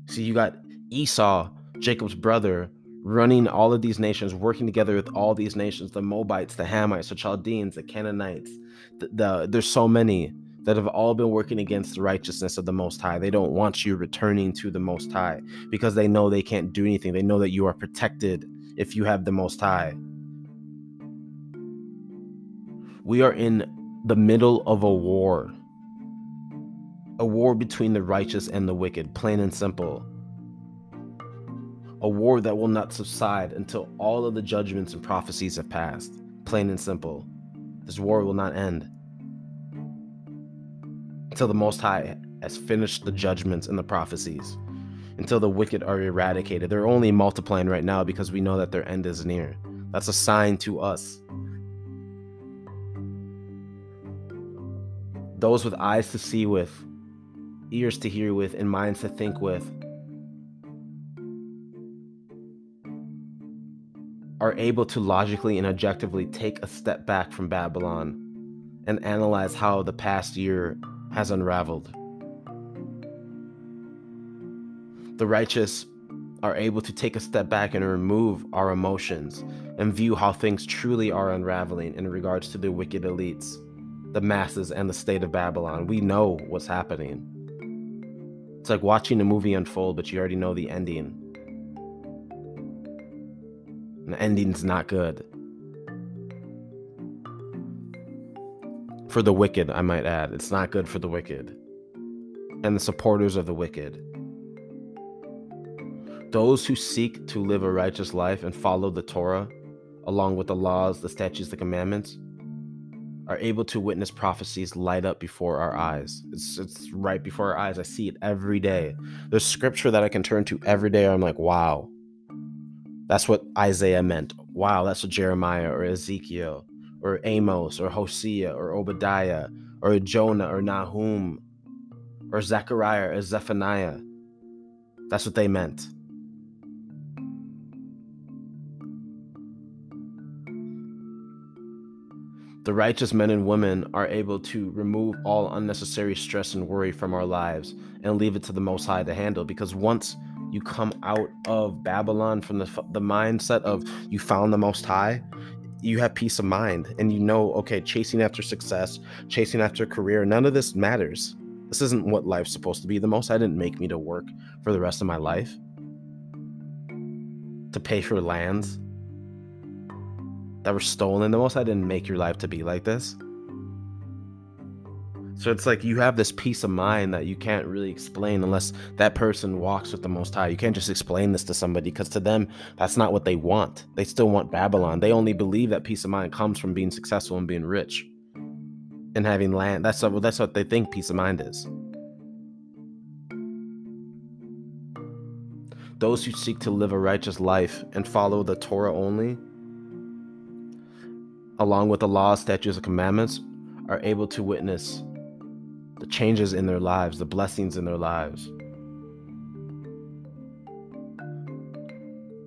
See, you got Esau, Jacob's brother, running all of these nations, working together with all these nations, the Moabites, the Hamites, the Chaldeans, the Canaanites. The, the there's so many that have all been working against the righteousness of the Most High. They don't want you returning to the Most High because they know they can't do anything. They know that you are protected if you have the Most High. We are in the middle of a war. A war between the righteous and the wicked, plain and simple. A war that will not subside until all of the judgments and prophecies have passed, plain and simple. This war will not end until the Most High has finished the judgments and the prophecies, until the wicked are eradicated. They're only multiplying right now because we know that their end is near. That's a sign to us. Those with eyes to see with, ears to hear with, and minds to think with are able to logically and objectively take a step back from Babylon and analyze how the past year has unraveled. The righteous are able to take a step back and remove our emotions and view how things truly are unraveling in regards to the wicked elites, the masses, and the state of Babylon. We know what's happening. It's like watching a movie unfold, but you already know the ending. The ending's not good. For the wicked, I might add. It's not good for the wicked and the supporters of the wicked. Those who seek to live a righteous life and follow the Torah, along with the laws, the statutes, the commandments, are able to witness prophecies light up before our eyes. It's, it's right before our eyes. I see it every day. There's scripture that I can turn to every day. I'm like, wow, that's what Isaiah meant. Wow, that's what Jeremiah or Ezekiel or Amos or Hosea or Obadiah or Jonah or Nahum or Zechariah or Zephaniah. That's what they meant. The righteous men and women are able to remove all unnecessary stress and worry from our lives and leave it to the Most High to handle. Because once you come out of Babylon from the, the mindset of you found the Most High, you have peace of mind and you know, okay, chasing after success, chasing after career, none of this matters. This isn't what life's supposed to be. The most I didn't make me to work for the rest of my life to pay for lands that were stolen. The most I didn't make your life to be like this. So it's like you have this peace of mind that you can't really explain unless that person walks with the Most High. You can't just explain this to somebody because to them, that's not what they want. They still want Babylon. They only believe that peace of mind comes from being successful and being rich and having land. That's what, that's what they think peace of mind is. Those who seek to live a righteous life and follow the Torah only, along with the laws, statutes, and commandments, are able to witness the changes in their lives, the blessings in their lives.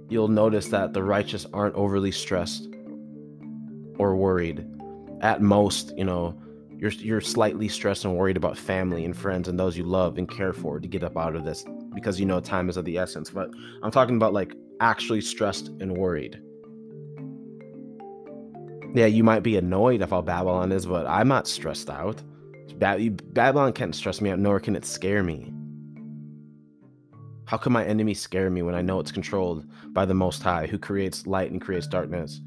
You'll notice that the righteous aren't overly stressed or worried. At most, you know, you're you're slightly stressed and worried about family and friends and those you love and care for to get up out of this because you know time is of the essence. But I'm talking about like actually stressed and worried. Yeah, you might be annoyed how Babylon is, but I'm not stressed out. Babylon can't stress me out, nor can it scare me. How can my enemy scare me when I know it's controlled by the Most High, who creates light and creates darkness,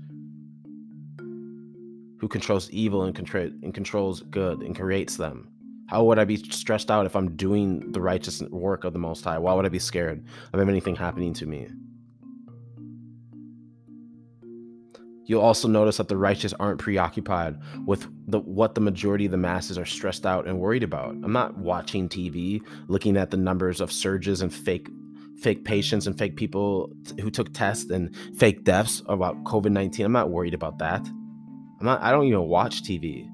who controls evil and, contra- and controls good and creates them? How would I be stressed out if I'm doing the righteous work of the Most High? Why would I be scared of anything happening to me? You'll also notice that the righteous aren't preoccupied with the, what the majority of the masses are stressed out and worried about. I'm not watching TV, looking at the numbers of surges and fake fake patients and fake people who took tests and fake deaths about COVID-19. I'm not worried about that. I'm not I don't even watch TV.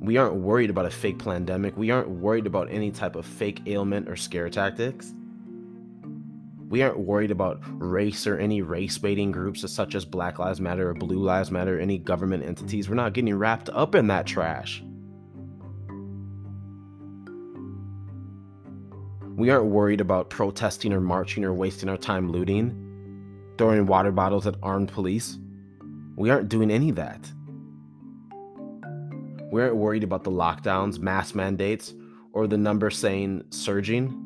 We aren't worried about a fake pandemic. We aren't worried about any type of fake ailment or scare tactics. We aren't worried about race or any race baiting groups such as Black Lives Matter or Blue Lives Matter, any government entities. We're not getting wrapped up in that trash. We aren't worried about protesting or marching or wasting our time looting, throwing water bottles at armed police. We aren't doing any of that. We aren't worried about the lockdowns, mass mandates, or the number saying surging.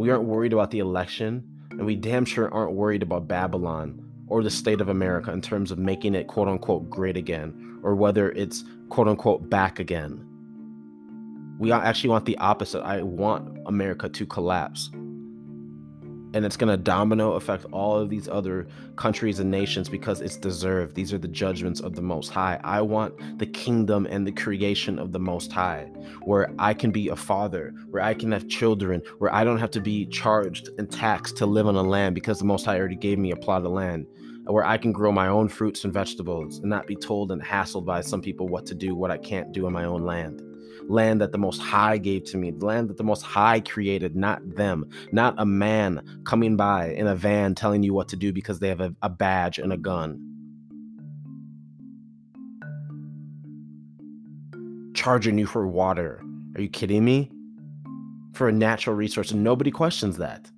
We aren't worried about the election, and we damn sure aren't worried about Babylon or the state of America in terms of making it quote unquote great again, or whether it's quote unquote back again. We actually want the opposite. I want America to collapse and it's going to domino affect all of these other countries and nations because it's deserved. These are the judgments of the Most High. I want the kingdom and the creation of the Most High, where I can be a father, where I can have children, where I don't have to be charged and taxed to live on a land because the Most High already gave me a plot of land, where I can grow my own fruits and vegetables and not be told and hassled by some people what to do, what I can't do in my own land land that the Most High gave to me, the land that the Most High created, not them, not a man coming by in a van telling you what to do because they have a, a badge and a gun. Charging you for water. Are you kidding me? For a natural resource, and nobody questions that.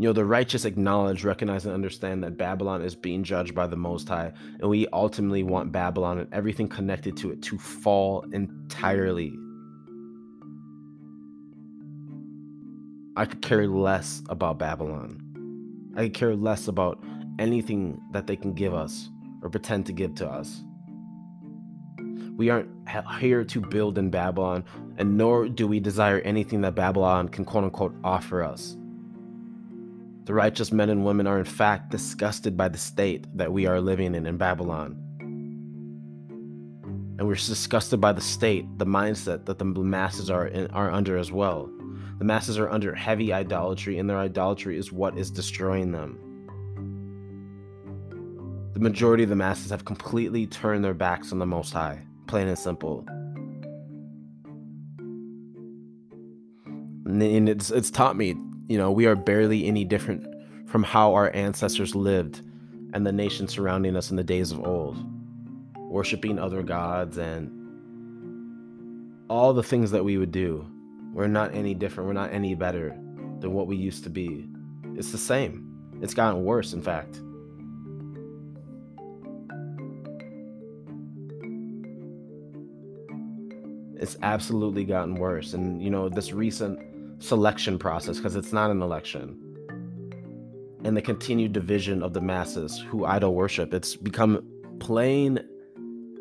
You know, the righteous acknowledge, recognize, and understand that Babylon is being judged by the Most High, and we ultimately want Babylon and everything connected to it to fall entirely. I could care less about Babylon. I could care less about anything that they can give us or pretend to give to us. We aren't here to build in Babylon, and nor do we desire anything that Babylon can quote unquote offer us. The righteous men and women are, in fact, disgusted by the state that we are living in in Babylon. And we're disgusted by the state, the mindset that the masses are, in, are under as well. The masses are under heavy idolatry, and their idolatry is what is destroying them. The majority of the masses have completely turned their backs on the Most High, plain and simple. And it's, it's taught me you know, we are barely any different from how our ancestors lived and the nation surrounding us in the days of old, worshiping other gods and all the things that we would do. We're not any different. We're not any better than what we used to be. It's the same. It's gotten worse, in fact. It's absolutely gotten worse. And, you know, this recent selection process because it's not an election. And the continued division of the masses who idol worship it's become plain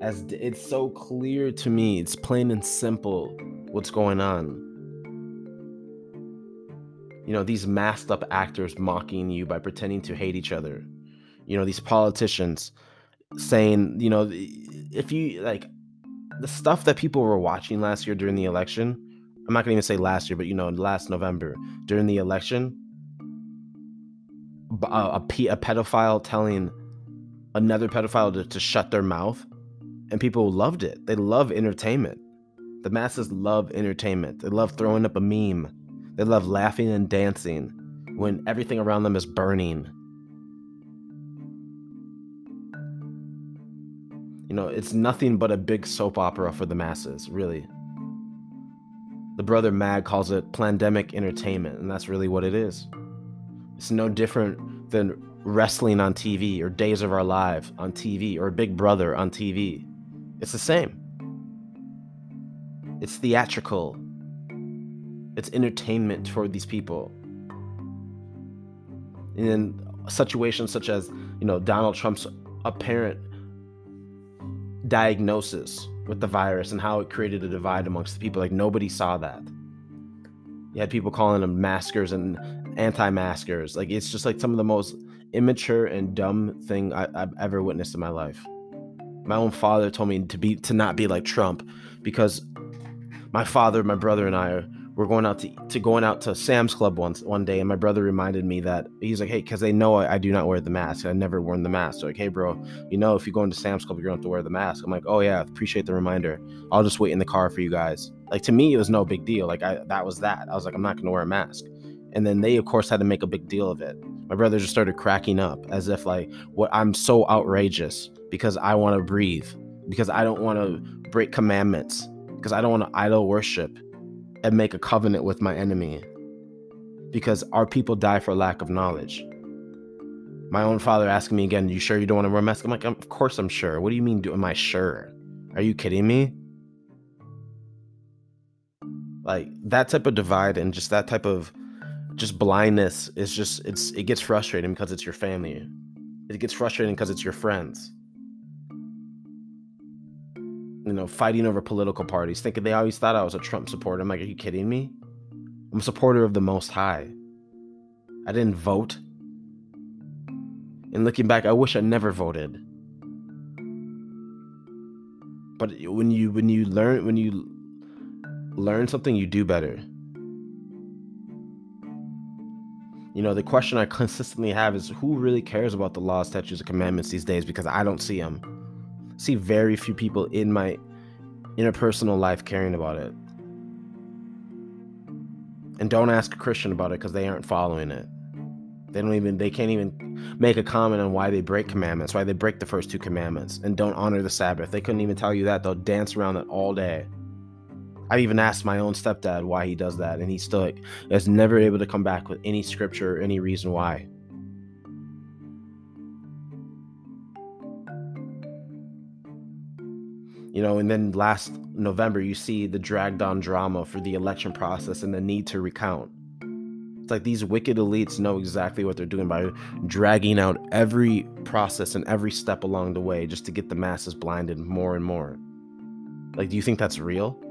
as it's so clear to me it's plain and simple what's going on. You know these masked up actors mocking you by pretending to hate each other. You know these politicians saying you know if you like the stuff that people were watching last year during the election I'm not gonna even say last year, but you know, last November during the election, uh, a, a, a pedophile telling another pedophile to, to shut their mouth, and people loved it. They love entertainment. The masses love entertainment. They love throwing up a meme. They love laughing and dancing when everything around them is burning. You know, it's nothing but a big soap opera for the masses, really. The brother Mag calls it pandemic entertainment, and that's really what it is. It's no different than wrestling on TV or Days of Our Lives on TV or Big Brother on TV. It's the same. It's theatrical. It's entertainment for these people. And in situations such as, you know, Donald Trump's apparent diagnosis with the virus and how it created a divide amongst the people. Like nobody saw that. You had people calling them maskers and anti-maskers. Like it's just like some of the most immature and dumb thing I, have ever witnessed in my life. My own father told me to be to not be like Trump because my father, my brother, and I we're going out to to going out to Sam's Club once one day, and my brother reminded me that he's like, hey, because they know I, I, do not wear the mask. I never worn the mask. So like, hey, bro, you know, if you go into Sam's Club, you're going to have to wear the mask. I'm like, oh yeah, appreciate the reminder. I'll just wait in the car for you guys. Like to me, it was no big deal. Like I that was that. I was like, I'm not going to wear a mask. And then they, of course, had to make a big deal of it. My brother just started cracking up as if like, what I'm so outrageous because I want to breathe, because I don't want to break commandments, because I don't want to idol worship and make a covenant with my enemy because our people die for lack of knowledge. My own father asking me again, You sure you don't want to wear a mask? I'm like, Of course I'm sure. What do you mean, do, am I sure? Are you kidding me? Like that type of divide and just that type of just blindness is just it's it gets frustrating because it's your family. It gets frustrating because it's your friends you know, fighting over political parties, thinking they always thought I was a Trump supporter. I'm like, are you kidding me? I'm a supporter of the Most High. I didn't vote. And looking back, I wish I never voted. But when you when you learn when you learn something, you do better. You know, the question I consistently have is who really cares about the laws, statutes, and commandments these days? Because I don't see them see very few people in my interpersonal life caring about it. And don't ask a Christian about it because they aren't following it. They don't even they can't even make a comment on why they break commandments, why they break the first two commandments and don't honor the Sabbath. They couldn't even tell you that. They'll dance around it all day. I even asked my own stepdad why he does that, and he still is never able to come back with any scripture or any reason why. You know and then last november you see the dragged on drama for the election process and the need to recount. It's like these wicked elites know exactly what they're doing by dragging out every process and every step along the way just to get the masses blinded more and more. Like do you think that's real?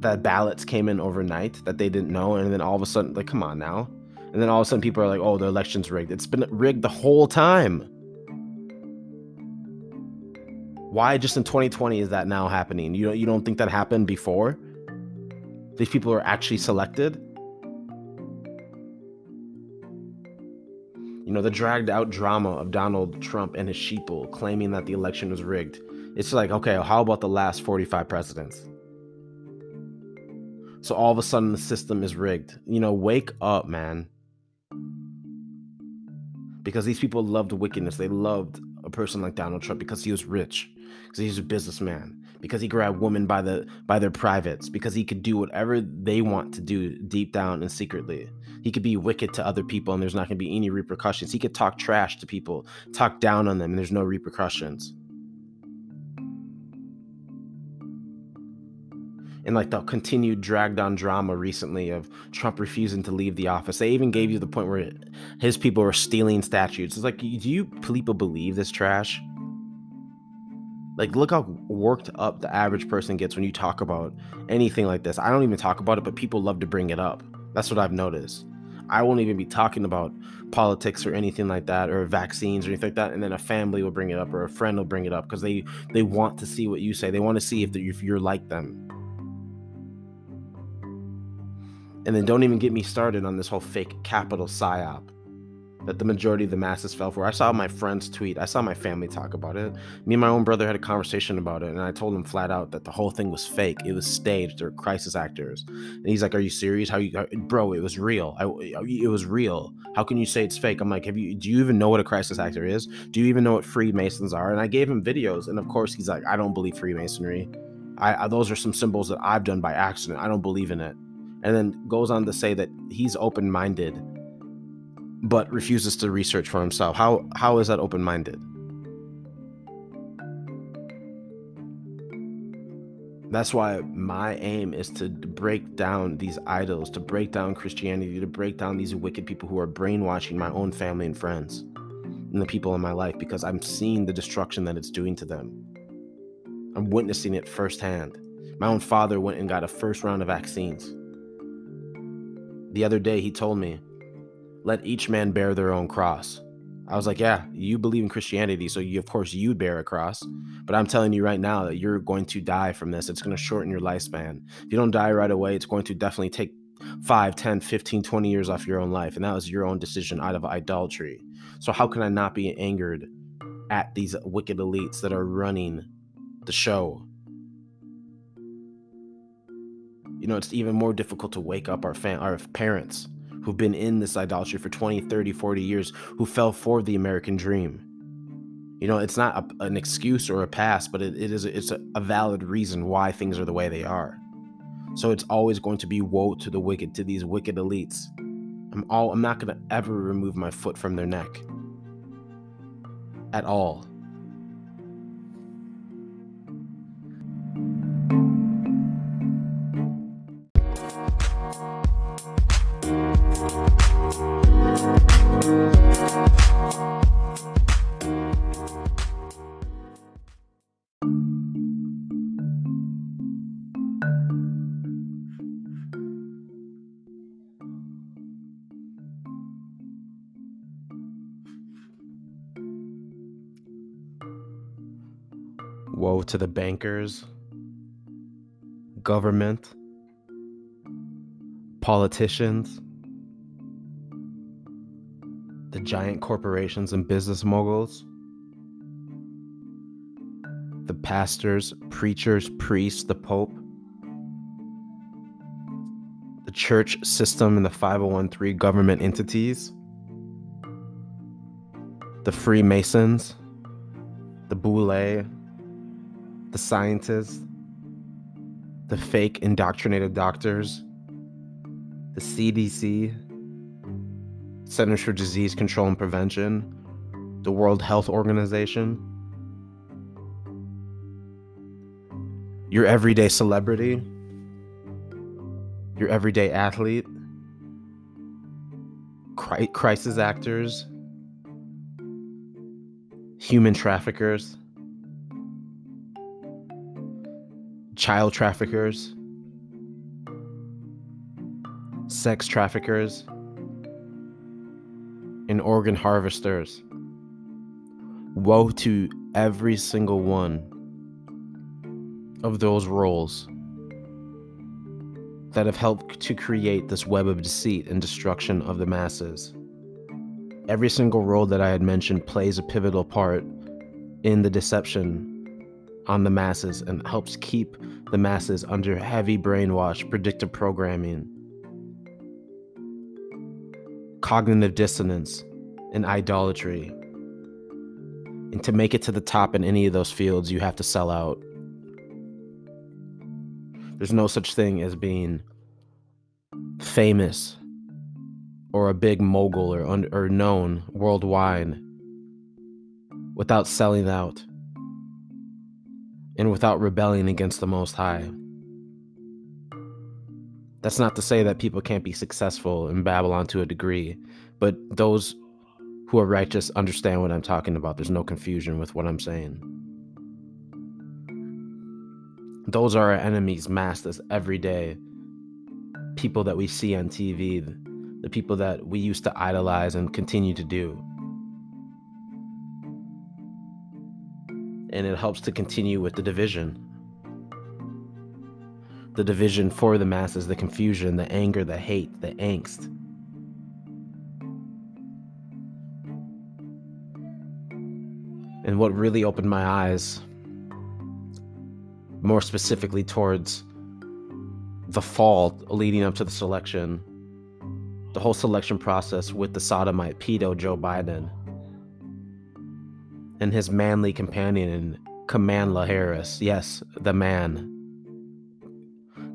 That ballots came in overnight that they didn't know and then all of a sudden like come on now. And then all of a sudden people are like oh the election's rigged. It's been rigged the whole time why just in 2020 is that now happening? You don't you don't think that happened before? These people are actually selected? You know, the dragged out drama of Donald Trump and his sheeple claiming that the election was rigged. It's like, okay, how about the last 45 presidents? So all of a sudden the system is rigged. You know, wake up, man. Because these people loved wickedness. They loved a person like Donald Trump because he was rich because he's a businessman, because he grabbed women by the by their privates, because he could do whatever they want to do deep down and secretly. He could be wicked to other people and there's not going to be any repercussions. He could talk trash to people, talk down on them and there's no repercussions. and like the continued dragged on drama recently of Trump refusing to leave the office. They even gave you the point where his people were stealing statues. It's like, do you people believe this trash? Like, look how worked up the average person gets when you talk about anything like this. I don't even talk about it, but people love to bring it up. That's what I've noticed. I won't even be talking about politics or anything like that, or vaccines or anything like that, and then a family will bring it up or a friend will bring it up because they they want to see what you say. They want to see if, if you're like them. And then don't even get me started on this whole fake Capitol psyop that the majority of the masses fell for. I saw my friends tweet. I saw my family talk about it. Me and my own brother had a conversation about it, and I told him flat out that the whole thing was fake. It was staged. They're crisis actors. And he's like, "Are you serious? How you, bro? It was real. I, it was real. How can you say it's fake?" I'm like, "Have you? Do you even know what a crisis actor is? Do you even know what Freemasons are?" And I gave him videos, and of course, he's like, "I don't believe Freemasonry. I, I those are some symbols that I've done by accident. I don't believe in it." And then goes on to say that he's open-minded but refuses to research for himself. How how is that open-minded? That's why my aim is to break down these idols, to break down Christianity, to break down these wicked people who are brainwashing my own family and friends and the people in my life because I'm seeing the destruction that it's doing to them. I'm witnessing it firsthand. My own father went and got a first round of vaccines. The other day, he told me, let each man bear their own cross. I was like, yeah, you believe in Christianity, so you of course you bear a cross. But I'm telling you right now that you're going to die from this. It's going to shorten your lifespan. If you don't die right away, it's going to definitely take 5, 10, 15, 20 years off your own life. And that was your own decision out of idolatry. So how can I not be angered at these wicked elites that are running the show? You know, it's even more difficult to wake up our fam- our parents who've been in this idolatry for 20, 30, 40 years, who fell for the American dream. You know, it's not a, an excuse or a pass, but it, it is it's a, a valid reason why things are the way they are. So it's always going to be woe to the wicked, to these wicked elites. I'm all I'm not gonna ever remove my foot from their neck. At all. Woe to the bankers, government, politicians, the giant corporations and business moguls, the pastors, preachers, priests, the Pope, the church system and the 501 government entities, the Freemasons, the Boule, the scientists, the fake indoctrinated doctors, the CDC, Centers for Disease Control and Prevention, the World Health Organization, your everyday celebrity, your everyday athlete, cri- crisis actors, human traffickers child traffickers, sex traffickers, and organ harvesters. Woe to every single one of those roles that have helped to create this web of deceit and destruction of the masses. Every single role that I had mentioned plays a pivotal part in the deception on the masses and helps keep the masses under heavy brainwash, predictive programming, cognitive dissonance, and idolatry. And to make it to the top in any of those fields, you have to sell out. There's no such thing as being famous or a big mogul or, un- or known worldwide without selling out and without rebelling against the Most High. That's not to say that people can't be successful in Babylon to a degree, but those who are righteous understand what I'm talking about. There's no confusion with what I'm saying. Those are our enemies masked as every day people that we see on TV, the people that we used to idolize and continue to do. And it helps to continue with the division. The division for the masses, the confusion, the anger, the hate, the angst. And what really opened my eyes, more specifically towards the fall leading up to the selection, the whole selection process with the sodomite pedo Joe Biden and his manly companion, Kamala Harris. Yes, the man.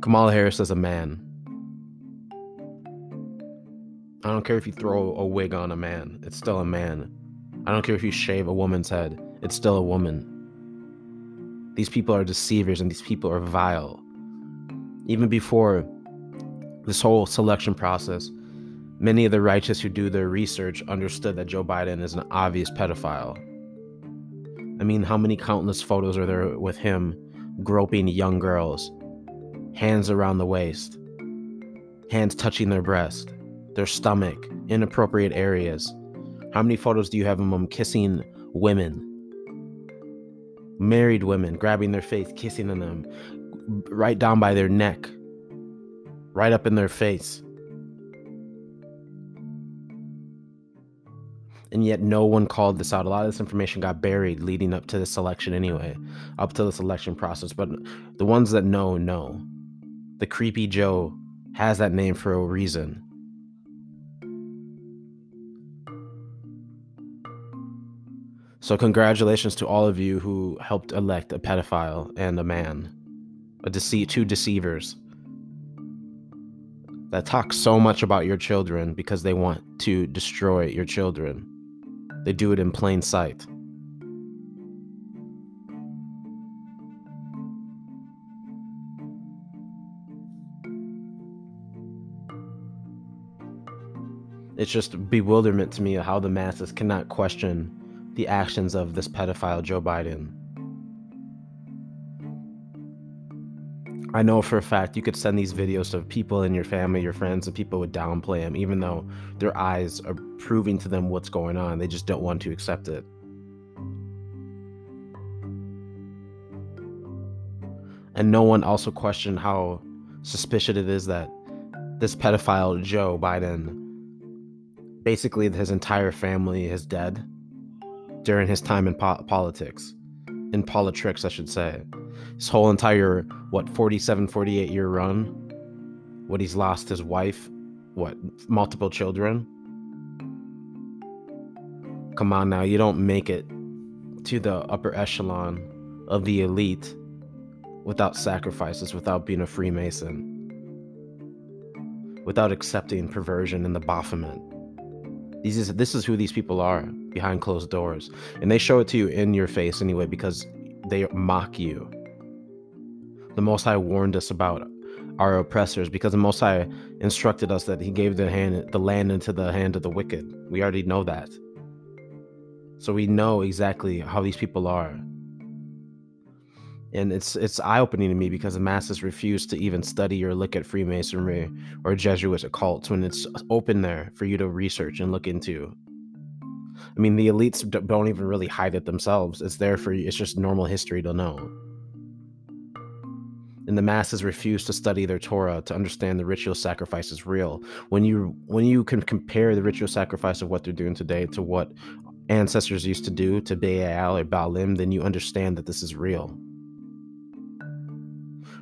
Kamala Harris is a man. I don't care if you throw a wig on a man, it's still a man. I don't care if you shave a woman's head, it's still a woman. These people are deceivers and these people are vile. Even before this whole selection process, many of the righteous who do their research understood that Joe Biden is an obvious pedophile. I mean, how many countless photos are there with him groping young girls, hands around the waist, hands touching their breast, their stomach, inappropriate areas, How many photos do you have of him kissing women? Married women, grabbing their face, kissing them, right down by their neck, right up in their face. And yet, no one called this out. A lot of this information got buried leading up to this election, anyway, up to this election process. But the ones that know, know. The Creepy Joe has that name for a reason. So, congratulations to all of you who helped elect a pedophile and a man, a deceit, two deceivers that talk so much about your children because they want to destroy your children. They do it in plain sight. It's just bewilderment to me how the masses cannot question the actions of this pedophile Joe Biden. I know for a fact you could send these videos to people in your family, your friends, and people would downplay them, even though their eyes are proving to them what's going on. They just don't want to accept it. And no one also questioned how suspicious it is that this pedophile Joe Biden, basically his entire family is dead during his time in po- politics, in politics, I should say. His whole entire, what, 47, 48 year run, what he's lost his wife, what, multiple children. Come on now, you don't make it to the upper echelon of the elite without sacrifices, without being a Freemason, without accepting perversion and the Baphomet. These is, this is who these people are behind closed doors. And they show it to you in your face anyway because they mock you. The Most High warned us about our oppressors because the Most High instructed us that He gave the hand, the land into the hand of the wicked. We already know that. So we know exactly how these people are. And it's it's eye-opening to me because the masses refuse to even study or look at Freemasonry or Jesuit occults when it's open there for you to research and look into. I mean, the elites don't even really hide it themselves. It's there for you. It's just normal history to know. And the masses refuse to study their Torah to understand the ritual sacrifice is real. When you when you can compare the ritual sacrifice of what they're doing today to what ancestors used to do to Baal or Baalim, then you understand that this is real.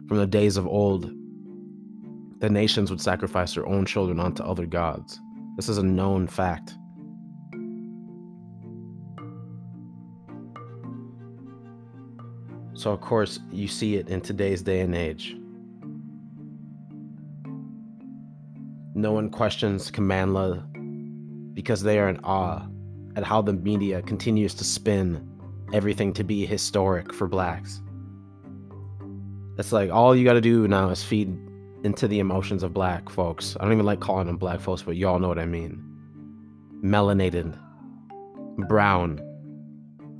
From the days of old, the nations would sacrifice their own children onto other gods. This is a known fact. So, of course, you see it in today's day and age. No one questions Commandla because they are in awe at how the media continues to spin everything to be historic for blacks. It's like all you got to do now is feed into the emotions of black folks. I don't even like calling them black folks, but y'all know what I mean. Melanated, brown,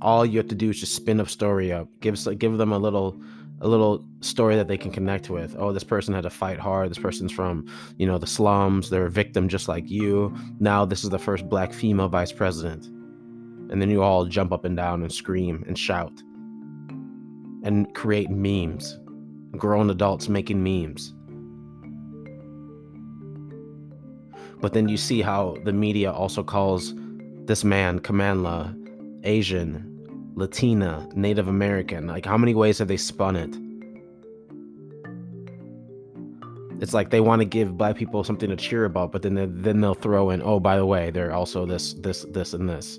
all you have to do is just spin a story up. Give give them a little a little story that they can connect with. Oh this person had to fight hard. This person's from you know the slums. They're a victim just like you. Now this is the first black female vice president. And then you all jump up and down and scream and shout. And create memes. Grown adults making memes. But then you see how the media also calls this man Commandla Asian Latina, Native American. Like, how many ways have they spun it? It's like they want to give black people something to cheer about, but then they, then they'll throw in, oh, by the way, they're also this, this, this, and this.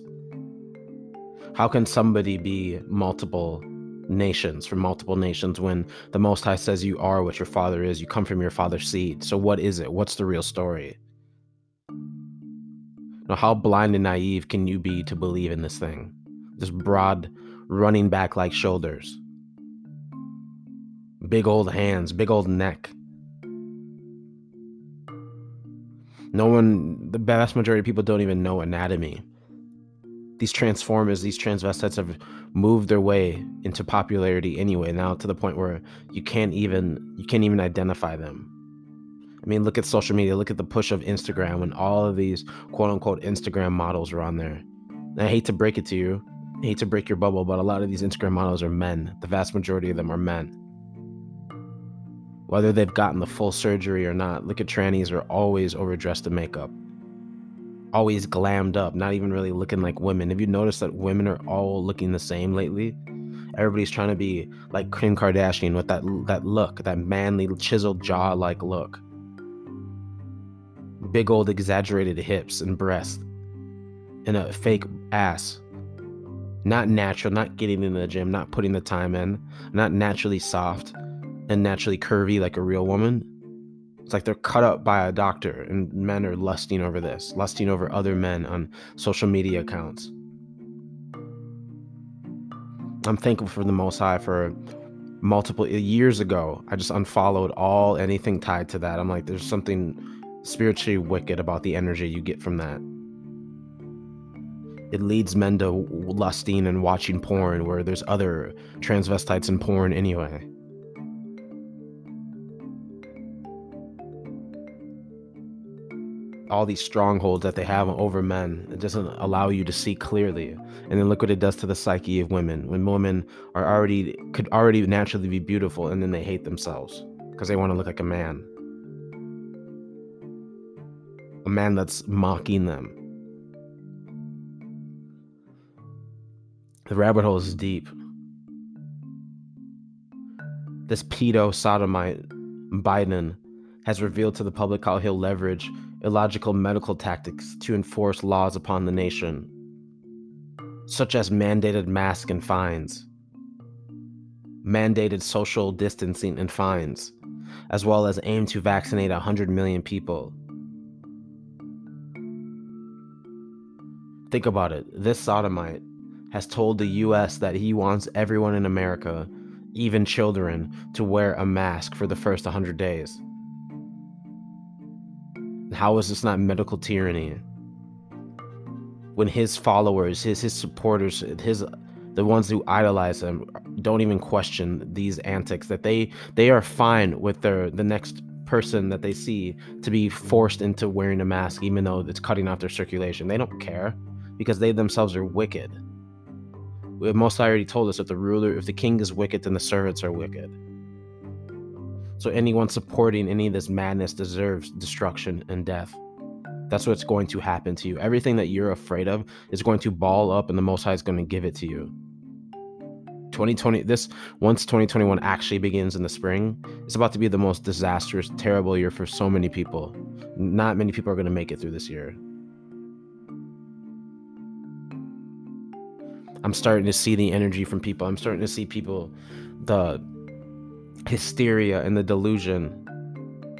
How can somebody be multiple nations from multiple nations when the Most High says you are what your father is? You come from your father's seed. So what is it? What's the real story? Now, how blind and naive can you be to believe in this thing? This broad running back like shoulders, big old hands, big old neck. No one, the vast majority of people don't even know anatomy. These transformers, these transvestites have moved their way into popularity anyway, now to the point where you can't even you can't even identify them. I mean, look at social media. Look at the push of Instagram when all of these quote unquote Instagram models are on there. And I hate to break it to you, I hate to break your bubble, but a lot of these Instagram models are men. The vast majority of them are men. Whether they've gotten the full surgery or not, look at trannies are always overdressed in makeup, always glammed up, not even really looking like women. Have you noticed that women are all looking the same lately? Everybody's trying to be like Kim Kardashian with that that look, that manly, chiseled jaw like look big old exaggerated hips and breasts and a fake ass. Not natural, not getting in the gym, not putting the time in, not naturally soft and naturally curvy like a real woman. It's like they're cut up by a doctor, and men are lusting over this, lusting over other men on social media accounts. I'm thankful for the Most High for multiple years ago. I just unfollowed all anything tied to that. I'm like, there's something spiritually wicked about the energy you get from that. It leads men to lusting and watching porn where there's other transvestites in porn anyway. all these strongholds that they have over men. It doesn't allow you to see clearly. And then look what it does to the psyche of women. When women are already could already naturally be beautiful and then they hate themselves because they want to look like a man a man that's mocking them. The rabbit hole is deep. This pedo sodomite, Biden, has revealed to the public how he'll leverage illogical medical tactics to enforce laws upon the nation, such as mandated mask and fines, mandated social distancing and fines, as well as aim to vaccinate 100 million people Think about it. This sodomite has told the US that he wants everyone in America, even children, to wear a mask for the first 100 days. How is this not medical tyranny? When his followers, his his supporters, his the ones who idolize him don't even question these antics that they they are fine with their the next person that they see to be forced into wearing a mask even though it's cutting off their circulation. They don't care because they themselves are wicked. Most High already told us that the ruler, if the king is wicked, then the servants are wicked. So anyone supporting any of this madness deserves destruction and death. That's what's going to happen to you. Everything that you're afraid of is going to ball up, and the Most High is going to give it to you. 2020 this once 2021 actually begins in the spring it's about to be the most disastrous terrible year for so many people not many people are going to make it through this year I'm starting to see the energy from people. I'm starting to see people, the hysteria and the delusion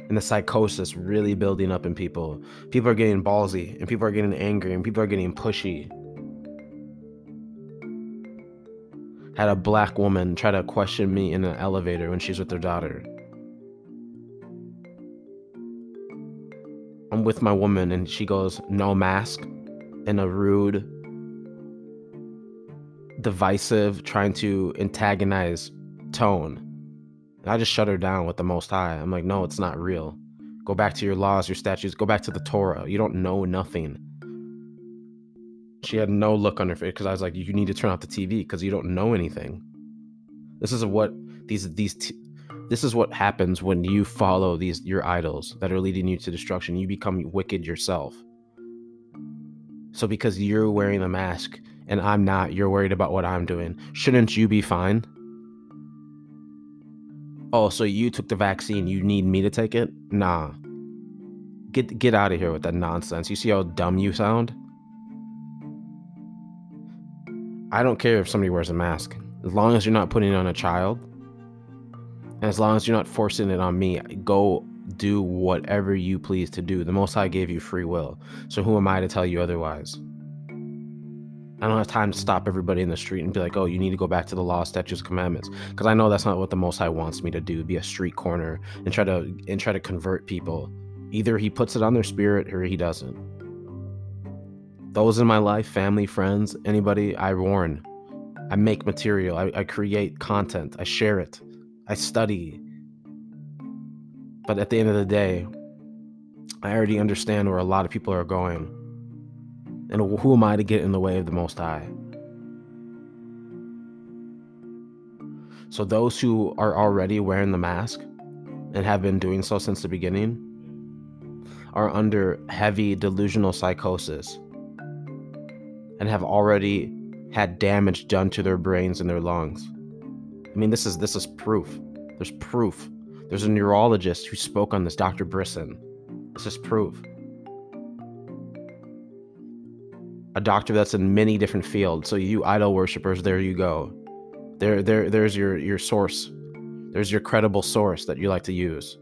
and the psychosis really building up in people. People are getting ballsy and people are getting angry and people are getting pushy. Had a black woman try to question me in an elevator when she's with her daughter. I'm with my woman and she goes, no mask, in a rude, divisive, trying to antagonize tone. And I just shut her down with the most high. I'm like, no, it's not real. Go back to your laws, your statutes, go back to the Torah. You don't know nothing. She had no look on her face because I was like, you need to turn off the TV because you don't know anything. This is what these these t- this is what happens when you follow these your idols that are leading you to destruction. You become wicked yourself. So because you're wearing a mask, and I'm not, you're worried about what I'm doing. Shouldn't you be fine? Oh, so you took the vaccine, you need me to take it? Nah. Get get out of here with that nonsense. You see how dumb you sound? I don't care if somebody wears a mask. As long as you're not putting it on a child, and as long as you're not forcing it on me, go do whatever you please to do. The Most High gave you free will. So who am I to tell you otherwise? I don't have time to stop everybody in the street and be like, oh, you need to go back to the law, statutes, commandments. Because I know that's not what the Most High wants me to do, be a street corner and try to and try to convert people. Either he puts it on their spirit or he doesn't. Those in my life, family, friends, anybody, I warn. I make material, I, I create content, I share it, I study. But at the end of the day, I already understand where a lot of people are going. And who am I to get in the way of the Most High? So, those who are already wearing the mask and have been doing so since the beginning are under heavy delusional psychosis and have already had damage done to their brains and their lungs. I mean, this is this is proof. There's proof. There's a neurologist who spoke on this, Dr. Brisson. This is proof. A doctor that's in many different fields. So you idol worshippers, there you go. There, there, there's your your source. There's your credible source that you like to use.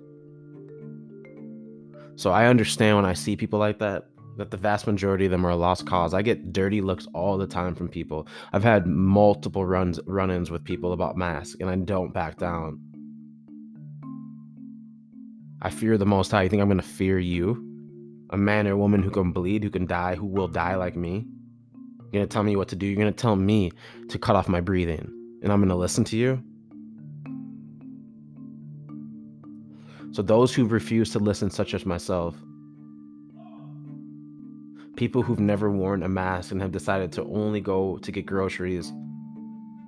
So I understand when I see people like that that the vast majority of them are a lost cause. I get dirty looks all the time from people. I've had multiple runs run-ins with people about masks and I don't back down. I fear the most high. You think I'm gonna fear you? A man or woman who can bleed, who can die, who will die like me? You're gonna tell me what to do. You're gonna tell me to cut off my breathing. And I'm gonna listen to you? So those who refuse to listen, such as myself, people who've never worn a mask and have decided to only go to get groceries,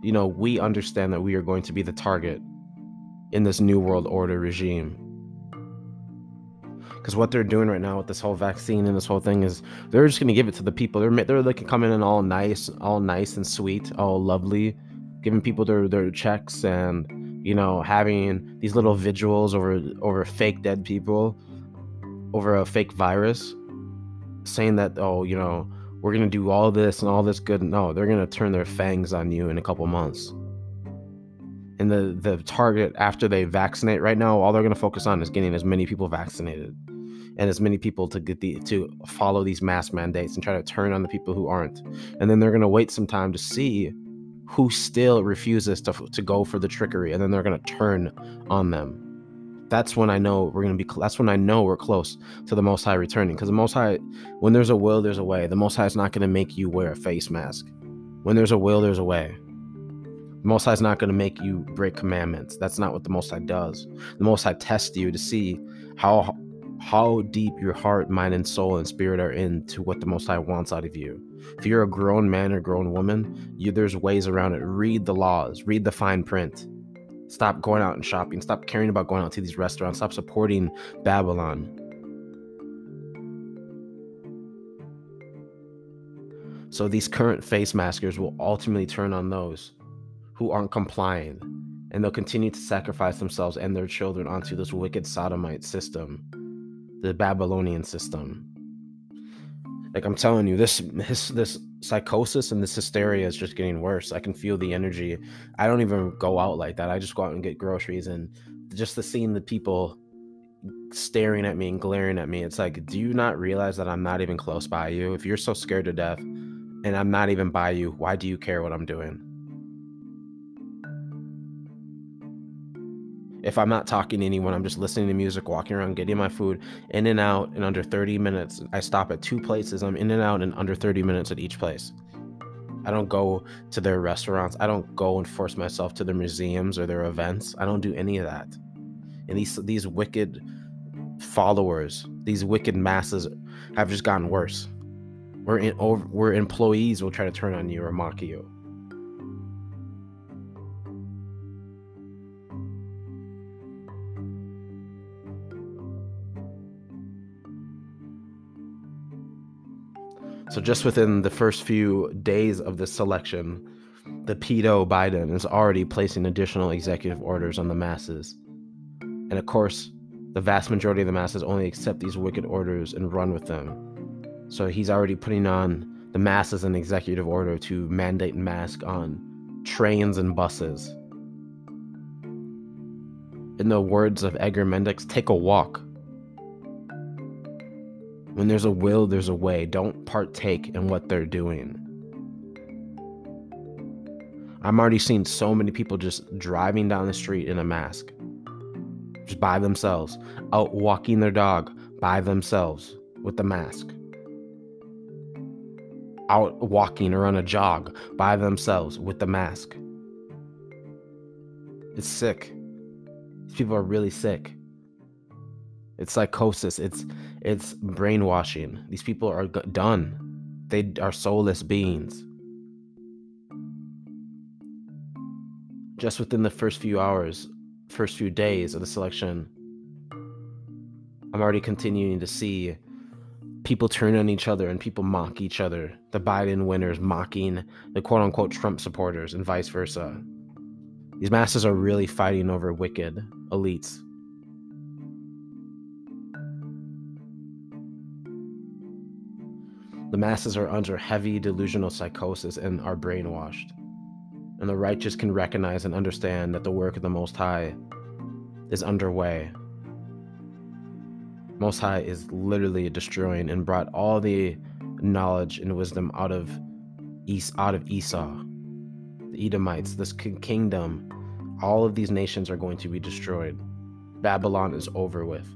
you know, we understand that we are going to be the target in this new world order regime because what they're doing right now with this whole vaccine and this whole thing is they're just gonna give it to the people. They're they're looking coming in all nice, all nice and sweet, all lovely, giving people their their checks and you know having these little vigils over over fake dead people, over a fake virus, saying that oh you know we're gonna do all this and all this good. No, they're gonna turn their fangs on you in a couple months. And the the target after they vaccinate right now, all they're gonna focus on is getting as many people vaccinated and as many people to get the to follow these mask mandates and try to turn on the people who aren't. And then they're going to wait some time to see who still refuses to, to go for the trickery and then they're going to turn on them. That's when i know we're going to be that's when i know we're close to the most high returning because the most high when there's a will there's a way. The most high is not going to make you wear a face mask. When there's a will there's a way. The most high is not going to make you break commandments. That's not what the most high does. The most high tests you to see how how deep your heart, mind, and soul and spirit are into what the Most High wants out of you. If you're a grown man or grown woman, you, there's ways around it. Read the laws, read the fine print. Stop going out and shopping. Stop caring about going out to these restaurants. Stop supporting Babylon. So these current face maskers will ultimately turn on those who aren't complying, and they'll continue to sacrifice themselves and their children onto this wicked sodomite system the Babylonian system. Like I'm telling you, this this this psychosis and this hysteria is just getting worse. I can feel the energy. I don't even go out like that. I just go out and get groceries and just the seeing the people staring at me and glaring at me. It's like, do you not realize that I'm not even close by you? If you're so scared to death and I'm not even by you, why do you care what I'm doing? If I'm not talking to anyone, I'm just listening to music, walking around, getting my food in and out in under 30 minutes. I stop at two places. I'm in and out in under 30 minutes at each place. I don't go to their restaurants. I don't go and force myself to their museums or their events. I don't do any of that. And these these wicked followers, these wicked masses have just gotten worse. We're in over, we're employees will try to turn on you or mock you. So just within the first few days of this selection, the pedo Biden is already placing additional executive orders on the masses. And of course, the vast majority of the masses only accept these wicked orders and run with them. So he's already putting on the masses an executive order to mandate mask on trains and buses. In the words of Edgar Mendix, take a walk. When there's a will, there's a way. Don't partake in what they're doing. I'm already seeing so many people just driving down the street in a mask, just by themselves, out walking their dog by themselves with the mask, out walking or on a jog by themselves with the mask. It's sick. These people are really sick. It's psychosis. It's it's brainwashing. These people are g- done. They are soulless beings. Just within the first few hours, first few days of the selection, I'm already continuing to see people turn on each other and people mock each other. The Biden winners mocking the quote unquote Trump supporters and vice versa. These masses are really fighting over wicked elites. The masses are under heavy delusional psychosis and are brainwashed. And the righteous can recognize and understand that the work of the Most High is underway. Most High is literally destroying and brought all the knowledge and wisdom out of East, out of Esau, the Edomites, this kingdom. All of these nations are going to be destroyed. Babylon is over with.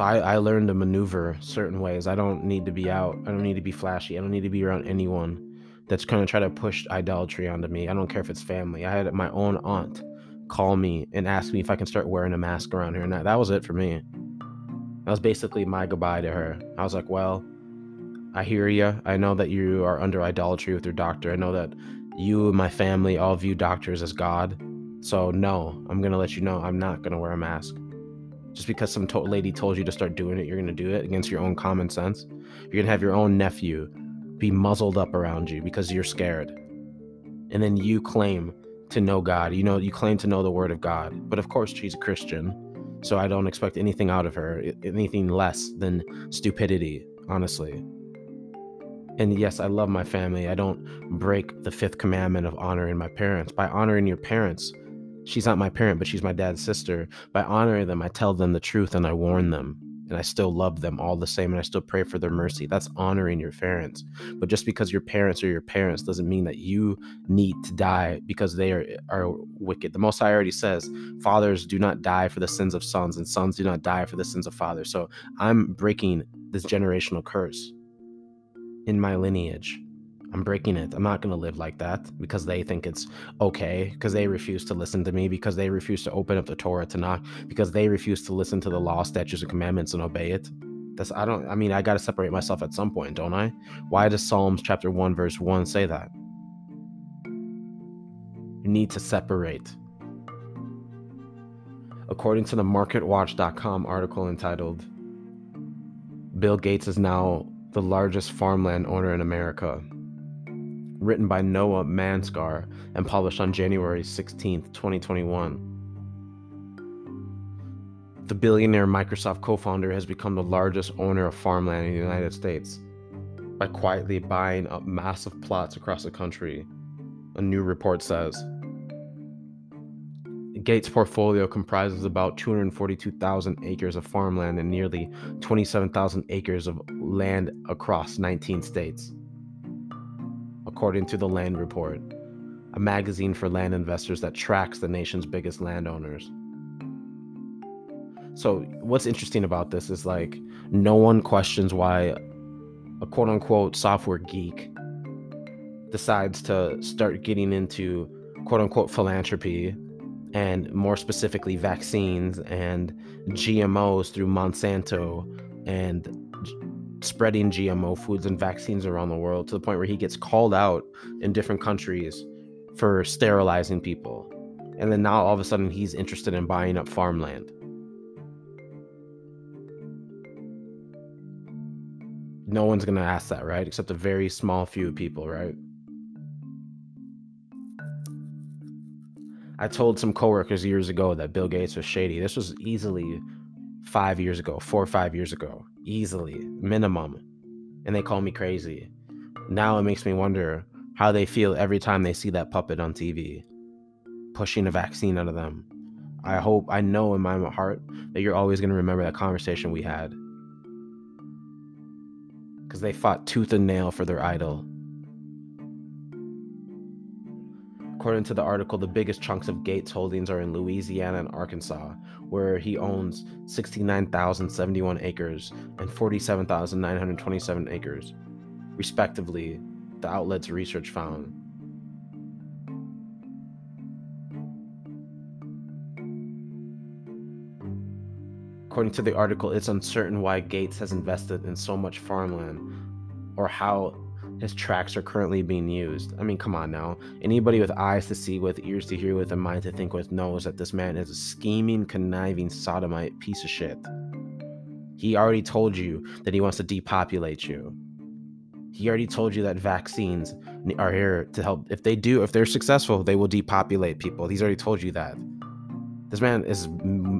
So I, I learned to maneuver certain ways. I don't need to be out. I don't need to be flashy. I don't need to be around anyone that's going to try to push idolatry onto me. I don't care if it's family. I had my own aunt call me and ask me if I can start wearing a mask around here. And that, that was it for me. That was basically my goodbye to her. I was like, well, I hear you. I know that you are under idolatry with your doctor. I know that you and my family all view doctors as God. So, no, I'm going to let you know I'm not going to wear a mask. Just because some to- lady told you to start doing it, you're going to do it against your own common sense. You're going to have your own nephew be muzzled up around you because you're scared. And then you claim to know God. You know, you claim to know the word of God. But of course, she's a Christian. So I don't expect anything out of her, anything less than stupidity, honestly. And yes, I love my family. I don't break the fifth commandment of honoring my parents. By honoring your parents, she's not my parent, but she's my dad's sister. By honoring them, I tell them the truth and I warn them. And I still love them all the same and I still pray for their mercy. That's honoring your parents. But just because your parents are your parents doesn't mean that you need to die because they are, are wicked. The Most High already says, Fathers do not die for the sins of sons, and sons do not die for the sins of fathers. So I'm breaking this generational curse in my lineage. I'm breaking it. I'm not going to live like that because they think it's okay, because they refuse to listen to me, because they refuse to open up the Torah to knock, because they refuse to listen to the law, statutes, and commandments and obey it. That's I don't I mean I got to separate myself at some point, don't I? Why does Psalms chapter 1 verse 1 say that? You need to separate. According to the marketwatch.com article entitled Bill Gates is now the largest farmland owner in America written by Noah Manskar and published on January 16, 2021. The billionaire Microsoft co founder has become the largest owner of farmland in the United States by quietly buying up massive plots across the country, a new report says. Gates' portfolio comprises about 242,000 acres of farmland and nearly 27,000 acres of land across 19 states according to the Land Report, a magazine for land investors that tracks the nation's biggest landowners. So, what's interesting about this is like no one questions why a quote unquote software geek decides to start getting into quote unquote philanthropy and more specifically vaccines and GMOs through Monsanto and spreading GMO foods and vaccines around the world to the point where he gets called out in different countries for sterilizing people. And then now all of a sudden he's interested in buying up farmland. No one's going to ask that, right? Except a very small few people, right? I told some coworkers years ago that Bill Gates was shady. This was easily five years ago, four or five years ago easily, minimum. And they call me crazy. Now it makes me wonder how they feel every time they see that puppet on TV pushing a vaccine out of them. I hope, I know in my heart that you're always going to remember that conversation we had. Because they fought tooth and nail for their idol. According to the article, the biggest chunks of Gates holdings are in Louisiana and Arkansas, where he owns 69,071 acres and 47,927 acres, respectively, the outlet's research found. According to the article, it's uncertain why Gates has invested in so much farmland or how his tracks are currently being used. I mean, come on now. Anybody with eyes to see with, ears to hear with, a mind to think with knows that this man is a scheming, conniving, sodomite piece of shit. He already told you that he wants to depopulate you. He already told you that vaccines are here to help. If they do, if they're successful, they will depopulate people. He's already told you that. This man is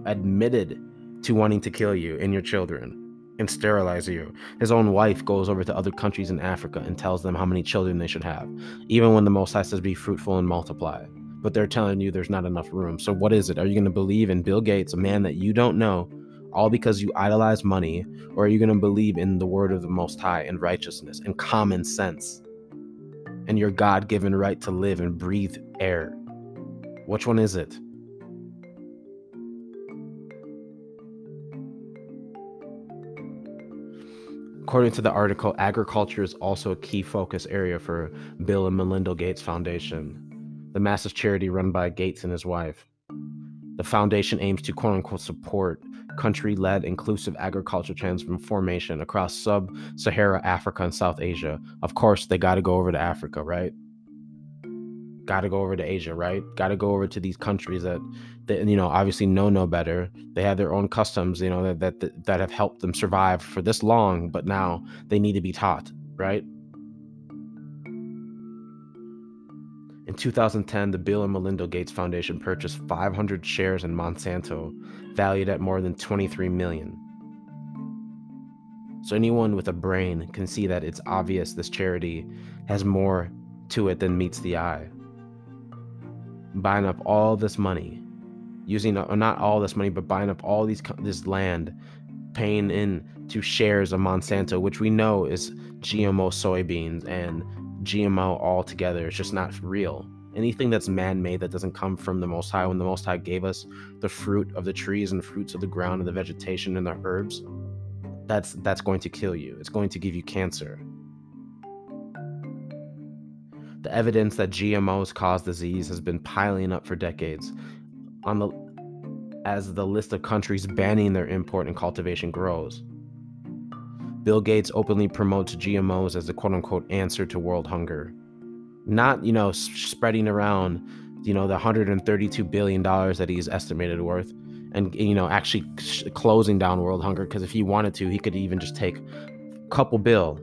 admitted to wanting to kill you and your children and sterilize you. His own wife goes over to other countries in Africa and tells them how many children they should have, even when the Most High says be fruitful and multiply. But they're telling you there's not enough room. So what is it? Are you going to believe in Bill Gates, a man that you don't know, all because you idolize money, or are you going to believe in the word of the Most High and righteousness and common sense and your God given right to live and breathe air? Which one is it? According to the article, agriculture is also a key focus area for Bill and Melinda Gates Foundation, the massive charity run by Gates and his wife. The foundation aims to quote unquote support country led inclusive agriculture transformation across sub Sahara Africa and South Asia. Of course, they got to go over to Africa, right? Got to go over to Asia, right? Got to go over to these countries that, that you know, obviously know no better. They have their own customs, you know, that, that that have helped them survive for this long, but now they need to be taught, right? In 2010, the Bill and Melinda Gates Foundation purchased 500 shares in Monsanto, valued at more than 23 million. So anyone with a brain can see that it's obvious this charity has more to it than meets the eye. Buying up all this money, using uh, not all this money, but buying up all these this land, paying in to shares of Monsanto, which we know is GMO soybeans and GMO altogether. It's just not real. Anything that's man made that doesn't come from the Most High, when the Most High gave us the fruit of the trees and fruits of the ground and the vegetation and the herbs, that's that's going to kill you. It's going to give you cancer. The evidence that GMOs cause disease has been piling up for decades. On the as the list of countries banning their import and cultivation grows. Bill Gates openly promotes GMOs as the quote unquote answer to world hunger. Not, you know, spreading around, you know, the 132 billion dollars that he's estimated worth and you know, actually closing down world hunger because if he wanted to, he could even just take a couple bill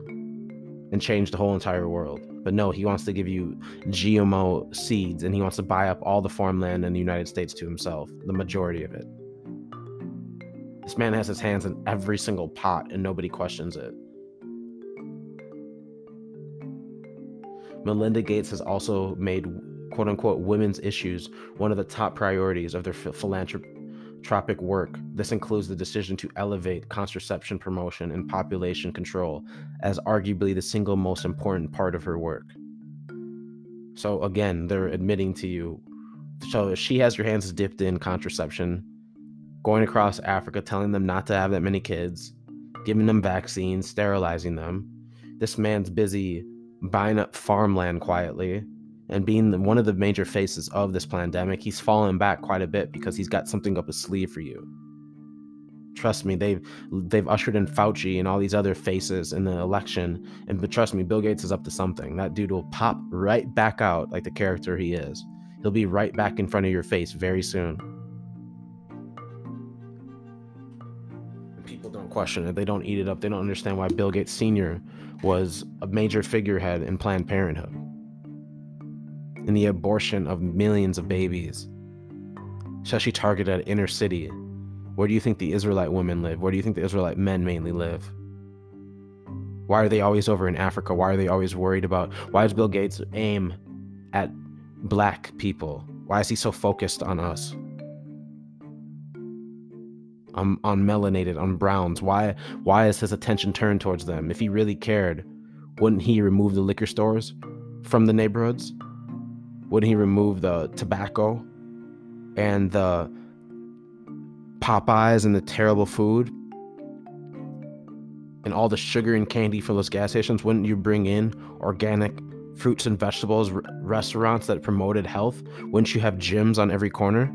and change the whole entire world. But no, he wants to give you GMO seeds and he wants to buy up all the farmland in the United States to himself, the majority of it. This man has his hands in every single pot and nobody questions it. Melinda Gates has also made quote unquote women's issues one of the top priorities of their philanthropic work. This includes the decision to elevate contraception promotion and population control as arguably the single most important part of her work. So, again, they're admitting to you. So, she has your hands dipped in contraception going across Africa, telling them not to have that many kids, giving them vaccines, sterilizing them. This man's busy buying up farmland quietly and being one of the major faces of this pandemic. He's fallen back quite a bit because he's got something up his sleeve for you. Trust me, they've they've ushered in Fauci and all these other faces in the election, and but trust me, Bill Gates is up to something. That dude will pop right back out like the character he is. He'll be right back in front of your face very soon. People don't question it. They don't eat it up. They don't understand why Bill Gates Sr. was a major figurehead in Planned Parenthood, in the abortion of millions of babies, Shall she target an inner city. Where do you think the Israelite women live? Where do you think the Israelite men mainly live? Why are they always over in Africa? Why are they always worried about? Why does Bill Gates aim at black people? Why is he so focused on us? on, on melanated, on browns? Why why is his attention turned towards them? If he really cared, wouldn't he remove the liquor stores from the neighborhoods? Wouldn't he remove the tobacco and the Popeyes and the terrible food and all the sugar and candy from those gas stations? Wouldn't you bring in organic fruits and vegetables r- restaurants that promoted health? Wouldn't you have gyms on every corner?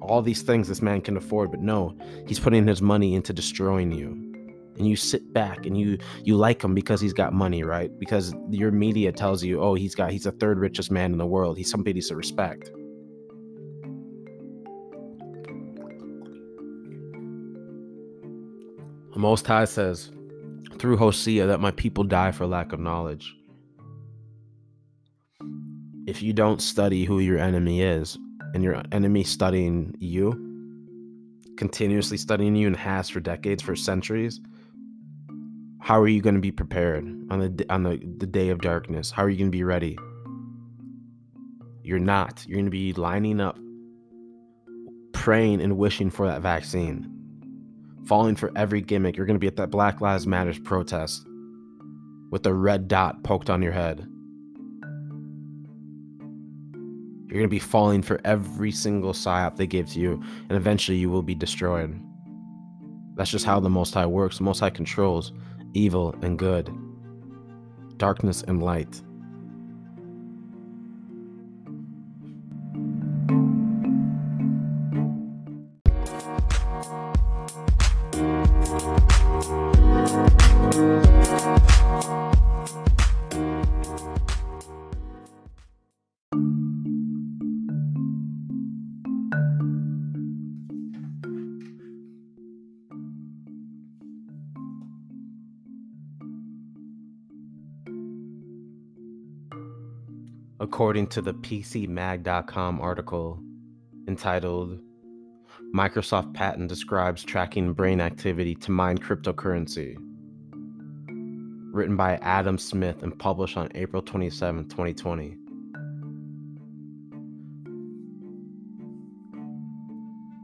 all these things this man can afford, but no, he's putting his money into destroying you. And you sit back and you you like him because he's got money, right? Because your media tells you, oh, he's got he's the third richest man in the world. He's somebody to respect. The Most High says through Hosea that my people die for lack of knowledge. If you don't study who your enemy is, and your enemy studying you, continuously studying you and has for decades, for centuries, how are you going to be prepared on the on the, the day of darkness? How are you going to be ready? You're not. You're going to be lining up, praying and wishing for that vaccine, falling for every gimmick. You're going to be at that Black Lives Matters protest with a red dot poked on your head. You're going to be falling for every single psyop they give to you, and eventually you will be destroyed. That's just how the Most High works. The Most High controls evil and good, darkness and light. According to the PCMag.com article entitled Microsoft Patent Describes Tracking Brain Activity to Mine Cryptocurrency, written by Adam Smith and published on April 27, 2020.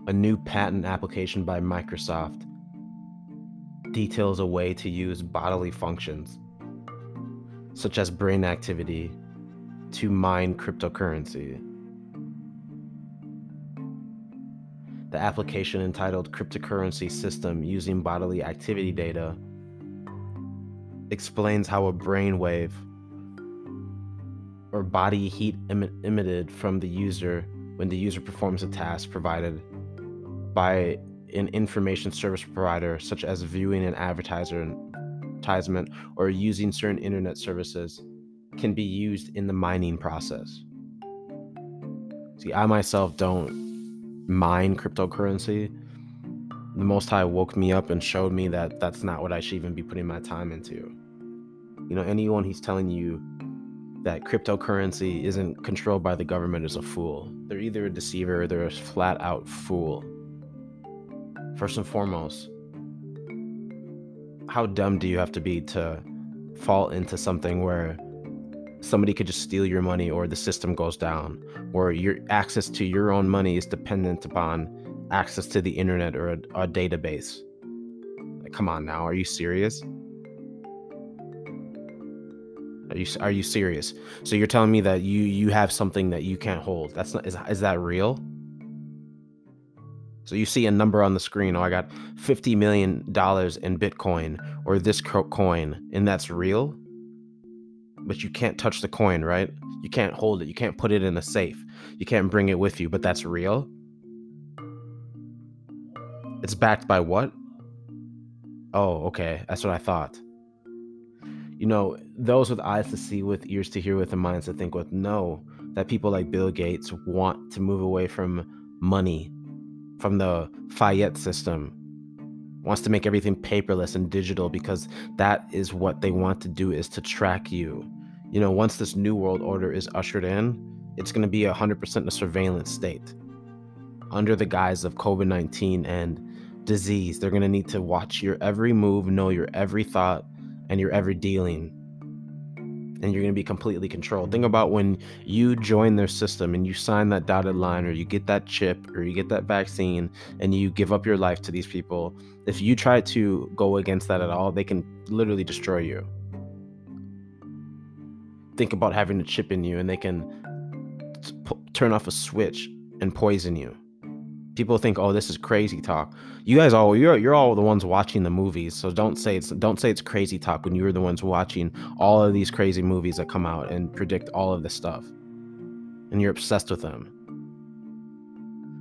A new patent application by Microsoft details a way to use bodily functions, such as brain activity, to mine cryptocurrency. The application entitled Cryptocurrency System Using Bodily Activity Data explains how a brainwave or body heat em- emitted from the user when the user performs a task provided by an information service provider, such as viewing an advertisement or using certain internet services can be used in the mining process. See, I myself don't mine cryptocurrency. The Most High woke me up and showed me that that's not what I should even be putting my time into. You know, anyone who's telling you that cryptocurrency isn't controlled by the government is a fool. They're either a deceiver or they're a flat out fool. First and foremost, how dumb do you have to be to fall into something where somebody could just steal your money or the system goes down or your access to your own money is dependent upon access to the internet or a, a database. Like, come on now are you serious? Are you are you serious? So you're telling me that you you have something that you can't hold. That's not is, is that real? So you see a number on the screen oh i got 50 million dollars in bitcoin or this coin and that's real but you can't touch the coin, right? You can't hold it. You can't put it in a safe. You can't bring it with you, but that's real. It's backed by what? Oh, okay. That's what I thought. You know, those with eyes to see with, ears to hear with, and minds to think with know that people like Bill Gates want to move away from money, from the fiat system, wants to make everything paperless and digital because that is what they want to do is to track you you know, once this new world order is ushered in, it's going to be 100% a surveillance state. Under the guise of COVID 19 and disease, they're going to need to watch your every move, know your every thought, and your every dealing. And you're going to be completely controlled. Think about when you join their system and you sign that dotted line, or you get that chip, or you get that vaccine, and you give up your life to these people. If you try to go against that at all, they can literally destroy you think about having a chip in you and they can p- turn off a switch and poison you. People think, "Oh, this is crazy talk." You guys all you're you're all the ones watching the movies, so don't say it's don't say it's crazy talk when you're the ones watching all of these crazy movies that come out and predict all of this stuff, and you're obsessed with them.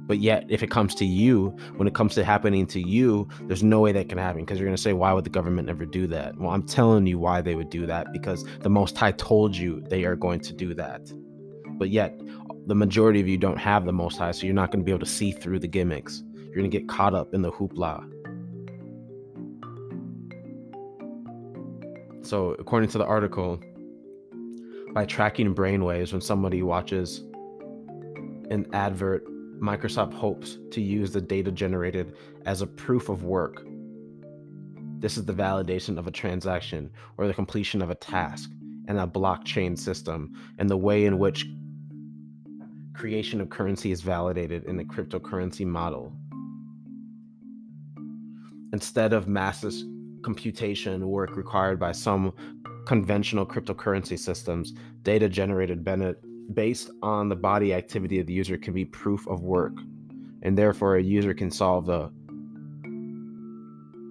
But yet, if it comes to you, when it comes to happening to you, there's no way that can happen because you're going to say, why would the government never do that? Well, I'm telling you why they would do that because the Most High told you they are going to do that. But yet, the majority of you don't have the Most High, so you're not going to be able to see through the gimmicks. You're going to get caught up in the hoopla. So, according to the article, by tracking brainwaves when somebody watches an advert, Microsoft hopes to use the data generated as a proof of work. This is the validation of a transaction or the completion of a task in a blockchain system and the way in which creation of currency is validated in the cryptocurrency model. Instead of massive computation work required by some conventional cryptocurrency systems, data generated based on the body activity of the user can be proof of work, and therefore a user can solve the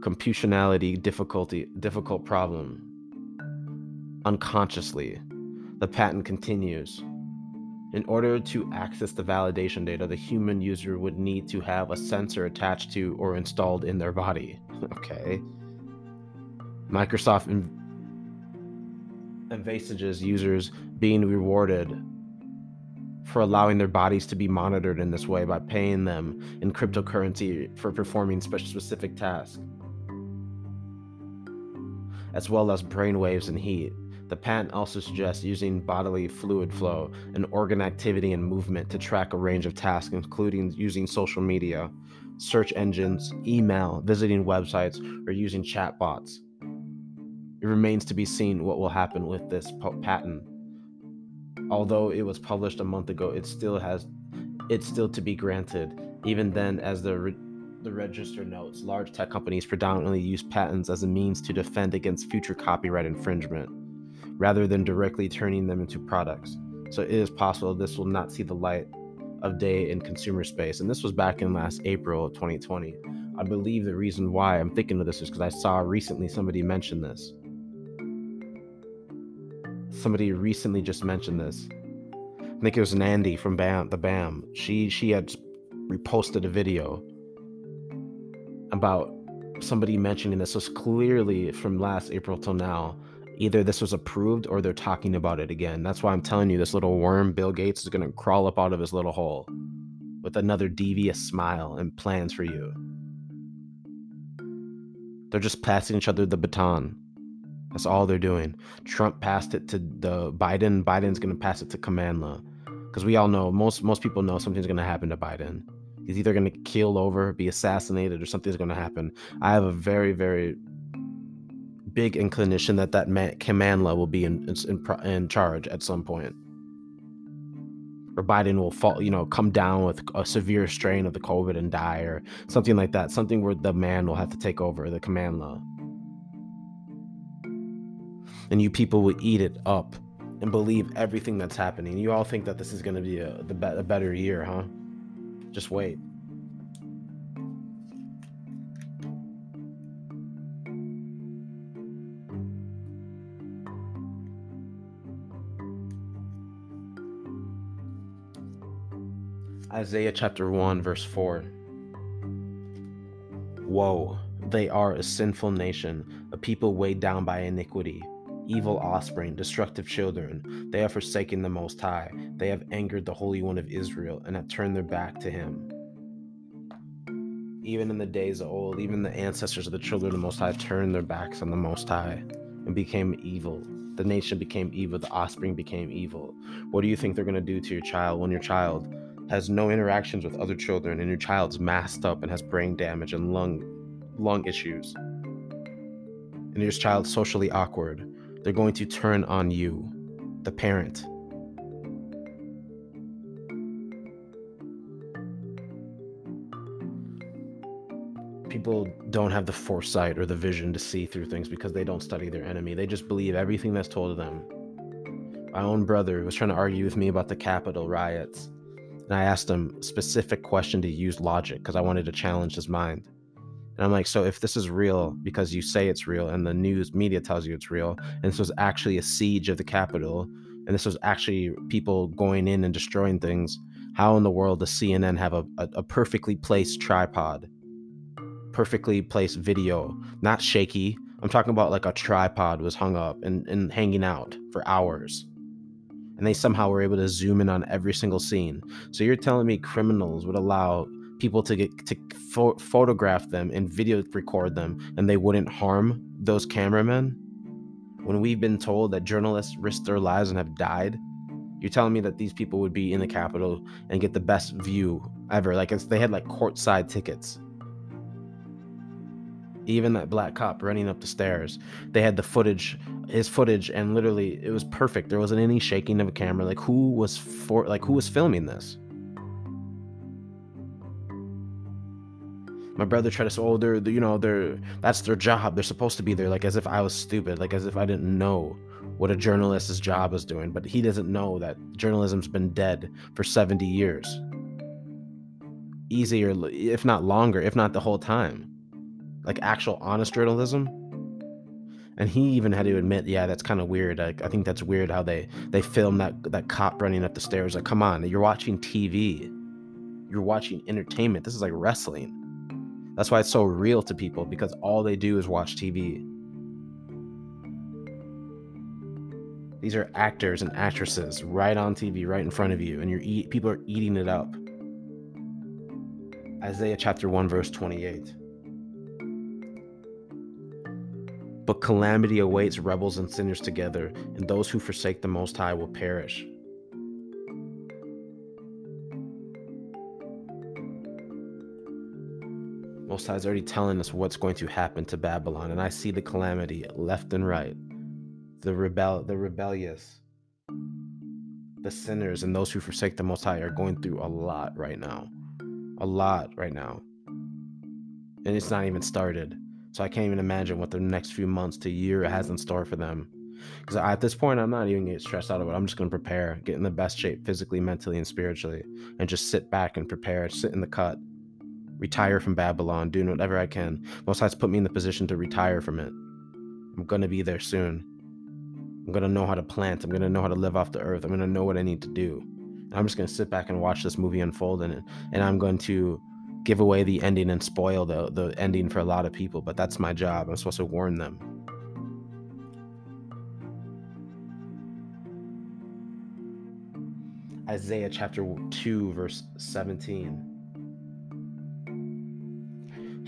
computationality difficulty difficult problem unconsciously. The patent continues. In order to access the validation data, the human user would need to have a sensor attached to or installed in their body. okay. Microsoft envisages users being rewarded for allowing their bodies to be monitored in this way by paying them in cryptocurrency for performing specific tasks, as well as brain waves and heat. The patent also suggests using bodily fluid flow and organ activity and movement to track a range of tasks, including using social media, search engines, email, visiting websites, or using chatbots. It remains to be seen what will happen with this patent although it was published a month ago, it still has it's still to be granted. Even then, as the re- the register notes, large tech companies predominantly use patents as a means to defend against future copyright infringement, rather than directly turning them into products. So it is possible this will not see the light of day in consumer space. And this was back in last April of 2020. I believe the reason why I'm thinking of this is because I saw recently somebody mention this somebody recently just mentioned this. I think it was Nandy from Bam, the Bam. She she had reposted a video about somebody mentioning this was clearly from last April till now. Either this was approved or they're talking about it again. That's why I'm telling you this little worm, Bill Gates, is gonna crawl up out of his little hole with another devious smile and plans for you. They're just passing each other the baton. That's all they're doing. Trump passed it to the Biden. Biden's gonna pass it to Kamala, because we all know most most people know something's gonna happen to Biden. He's either gonna kill over, be assassinated, or something's gonna happen. I have a very very big inclination that that man, Kamala will be in, in in charge at some point, or Biden will fall, you know, come down with a severe strain of the COVID and die, or something like that. Something where the man will have to take over the Kamala and you people will eat it up and believe everything that's happening. You all think that this is going to be a, a better year, huh? Just wait. Isaiah chapter 1, verse 4. Woe, they are a sinful nation, a people weighed down by iniquity evil offspring, destructive children. They have forsaken the Most High. They have angered the Holy One of Israel and have turned their back to him. Even in the days of old, even the ancestors of the children of the Most High turned their backs on the Most High and became evil. The nation became evil. The offspring became evil. What do you think they're going to do to your child when your child has no interactions with other children and your child's masked up and has brain damage and lung lung issues? And your child's socially awkward they're going to turn on you, the parent. People don't have the foresight or the vision to see through things because they don't study their enemy. They just believe everything that's told to them. My own brother was trying to argue with me about the Capitol riots. And I asked him specific question to use logic because I wanted to challenge his mind. And I'm like, so if this is real because you say it's real and the news media tells you it's real, and this was actually a siege of the Capitol, and this was actually people going in and destroying things, How in the world does CNN have a, a, a perfectly placed tripod, perfectly placed video, not shaky? I'm talking about like a tripod was hung up and, and hanging out for hours. And they somehow were able to zoom in on every single scene. So you're telling me criminals would allow people to get to pho- photograph them and video record them and they wouldn't harm those cameramen? When we've been told that journalists risk their lives and have died you're telling me that these people would be in the Capitol and get the best view ever. Like they had like courtside tickets. Even that black cop running up the stairs, they had the footage, his footage, and literally it was perfect. There wasn't any shaking of a camera. Like who was for, like who was filming this? My brother tried to say, oh, they're, you know, they're, that's their job. They're supposed to be there, like as if I was stupid, like as if I didn't know what a journalist's job is doing, but he doesn't know that journalism's been dead for 70 years. Easier, if not longer, if not the whole time. Like actual honest journalism. And he even had to admit, yeah, that's kind of weird. Like, I think that's weird how they they film that that cop running up the stairs. Like, come on, you're watching TV, you're watching entertainment. This is like wrestling. That's why it's so real to people because all they do is watch TV. These are actors and actresses right on TV, right in front of you, and you're eat, people are eating it up. Isaiah chapter 1, verse 28. But calamity awaits rebels and sinners together, and those who forsake the Most High will perish. High is already telling us what's going to happen to Babylon, and I see the calamity left and right. The rebel the rebellious the sinners and those who forsake the most high are going through a lot right now. A lot right now. And it's not even started. So i can't even imagine what the next few months to year has in store for them. Because at this point i'm not even getting stressed out of it. I'm just going to prepare get in the best shape physically mentally and spiritually and just sit back and prepare sit in the cut retire from babylon doing whatever i can most high's put me in the position to retire from it i'm going to be there soon I'm gonna know how to plant. I'm gonna know how to live off the earth. I'm gonna know what I need to do. And I'm just gonna sit back and watch this movie unfold, and and I'm going to give away the ending and spoil the the ending for a lot of people. But that's my job. I'm supposed to warn them. Isaiah chapter 2, verse 17.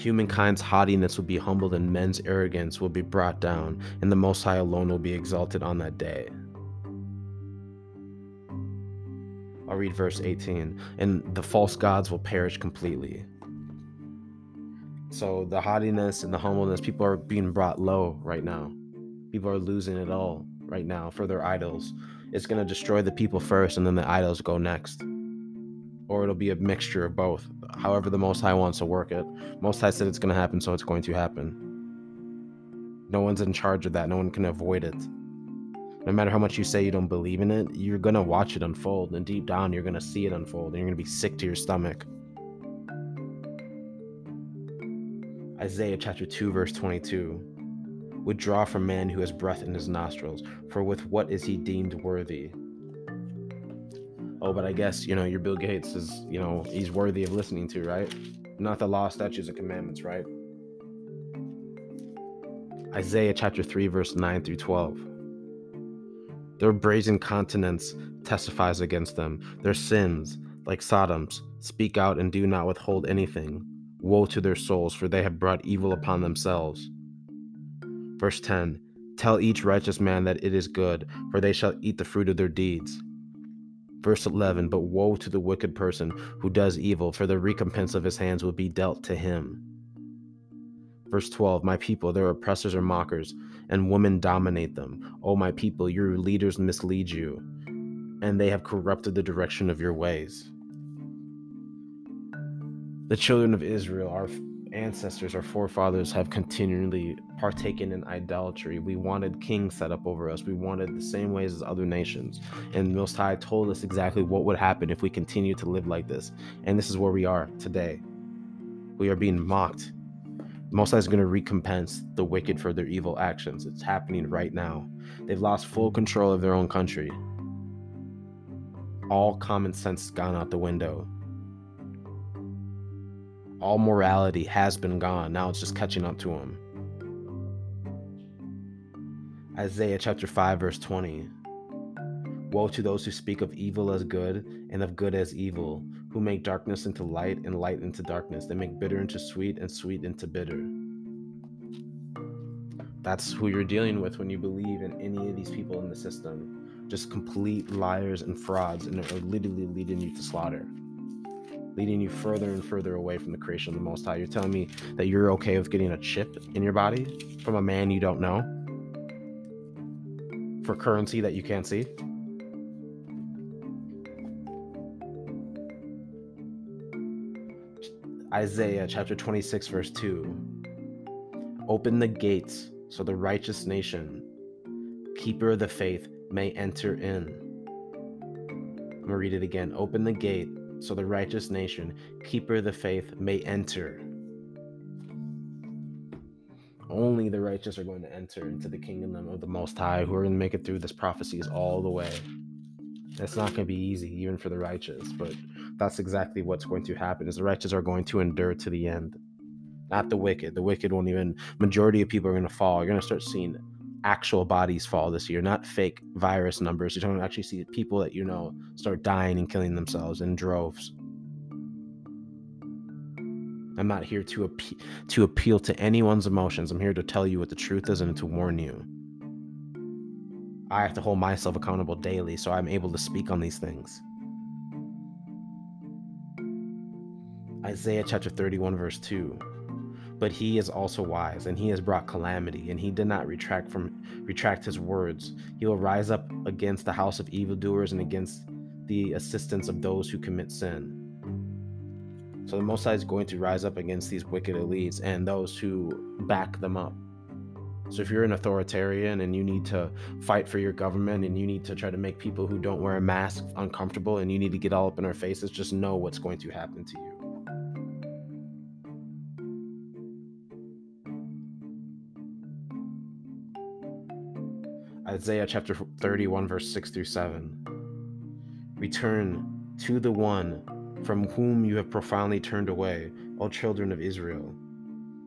Humankind's haughtiness will be humbled and men's arrogance will be brought down, and the Most High alone will be exalted on that day. I'll read verse 18. And the false gods will perish completely. So the haughtiness and the humbleness, people are being brought low right now. People are losing it all right now for their idols. It's going to destroy the people first, and then the idols go next or it'll be a mixture of both. However, the Most High wants to work it. Most High said it's going to happen, so it's going to happen. No one's in charge of that. No one can avoid it. No matter how much you say you don't believe in it, you're going to watch it unfold. And deep down, you're going to see it unfold. And you're going to be sick to your stomach. Isaiah chapter 2, verse 22. Withdraw from man who has breath in his nostrils, for with what is he deemed worthy? Oh, but I guess, you know, your Bill Gates is, you know, he's worthy of listening to, right? Not the law, statutes, and commandments, right? Isaiah chapter 3, verse 9 through 12. Their brazen continence testifies against them. Their sins, like Sodom's, speak out and do not withhold anything. Woe to their souls, for they have brought evil upon themselves. Verse 10 Tell each righteous man that it is good, for they shall eat the fruit of their deeds. Verse 11 But woe to the wicked person who does evil, for the recompense of his hands will be dealt to him. Verse 12 My people, their oppressors are mockers, and women dominate them. O my people, your leaders mislead you, and they have corrupted the direction of your ways. The children of Israel, our ancestors, our forefathers, have continually partaken in idolatry. We wanted kings set up over us. We wanted the same ways as other nations. And Most High told us exactly what would happen if we continue to live like this. And this is where we are today. We are being mocked. Most High is going to recompense the wicked for their evil actions. It's happening right now. They've lost full control of their own country. all common sense has gone out the window. All morality has been gone. Now it's just catching up to him. Isaiah chapter 5, verse 20. Woe to those who speak of evil as good and of good as evil, who make darkness into light and light into darkness. They make bitter into sweet and sweet into bitter. That's who you're dealing with when you believe in any of these people in the system. Just complete liars and frauds, and they're literally leading you to slaughter, leading you further and further away from the creation of the Most High. You're telling me that you're okay with getting a chip in your body from a man you don't know for currency that you can't see? Isaiah chapter 26, verse 2. Open the gates so the righteous nation, keeper of the faith, may enter in. I'm going to read it again. Open the gate so the righteous nation, keeper of the faith, may enter. Only the righteous are going to enter into the kingdom of the Most High, who are going to make it through this prophecies all the way. It's not going to be easy, even for the righteous, but that's exactly what's going to happen is the righteous are going to endure to the end not the wicked the wicked won't even majority of people are going to fall you're going to start seeing actual bodies fall this year not fake virus numbers. You're going to actually see people that you know start dying and killing themselves in droves. I'm not here to to appeal to anyone's emotions. I'm here to tell you what the truth is and to warn you. I have to hold myself accountable daily so i'm able to speak on these things. Isaiah chapter 31, verse 2. But he is also wise, and he has brought calamity, and he did not retract from retract his words. He will rise up against the house of evildoers and against the assistance of those who commit sin. So the Most High is going to rise up against these wicked elites and those who back them up. So if you're an authoritarian and you need to fight for your government and you need to try to make people who don't wear a mask uncomfortable and you need to get all up in our faces, just know what's going to happen to you. Isaiah chapter 31, verse 6 through 7. Return to the one from whom you have profoundly turned away, O children of Israel.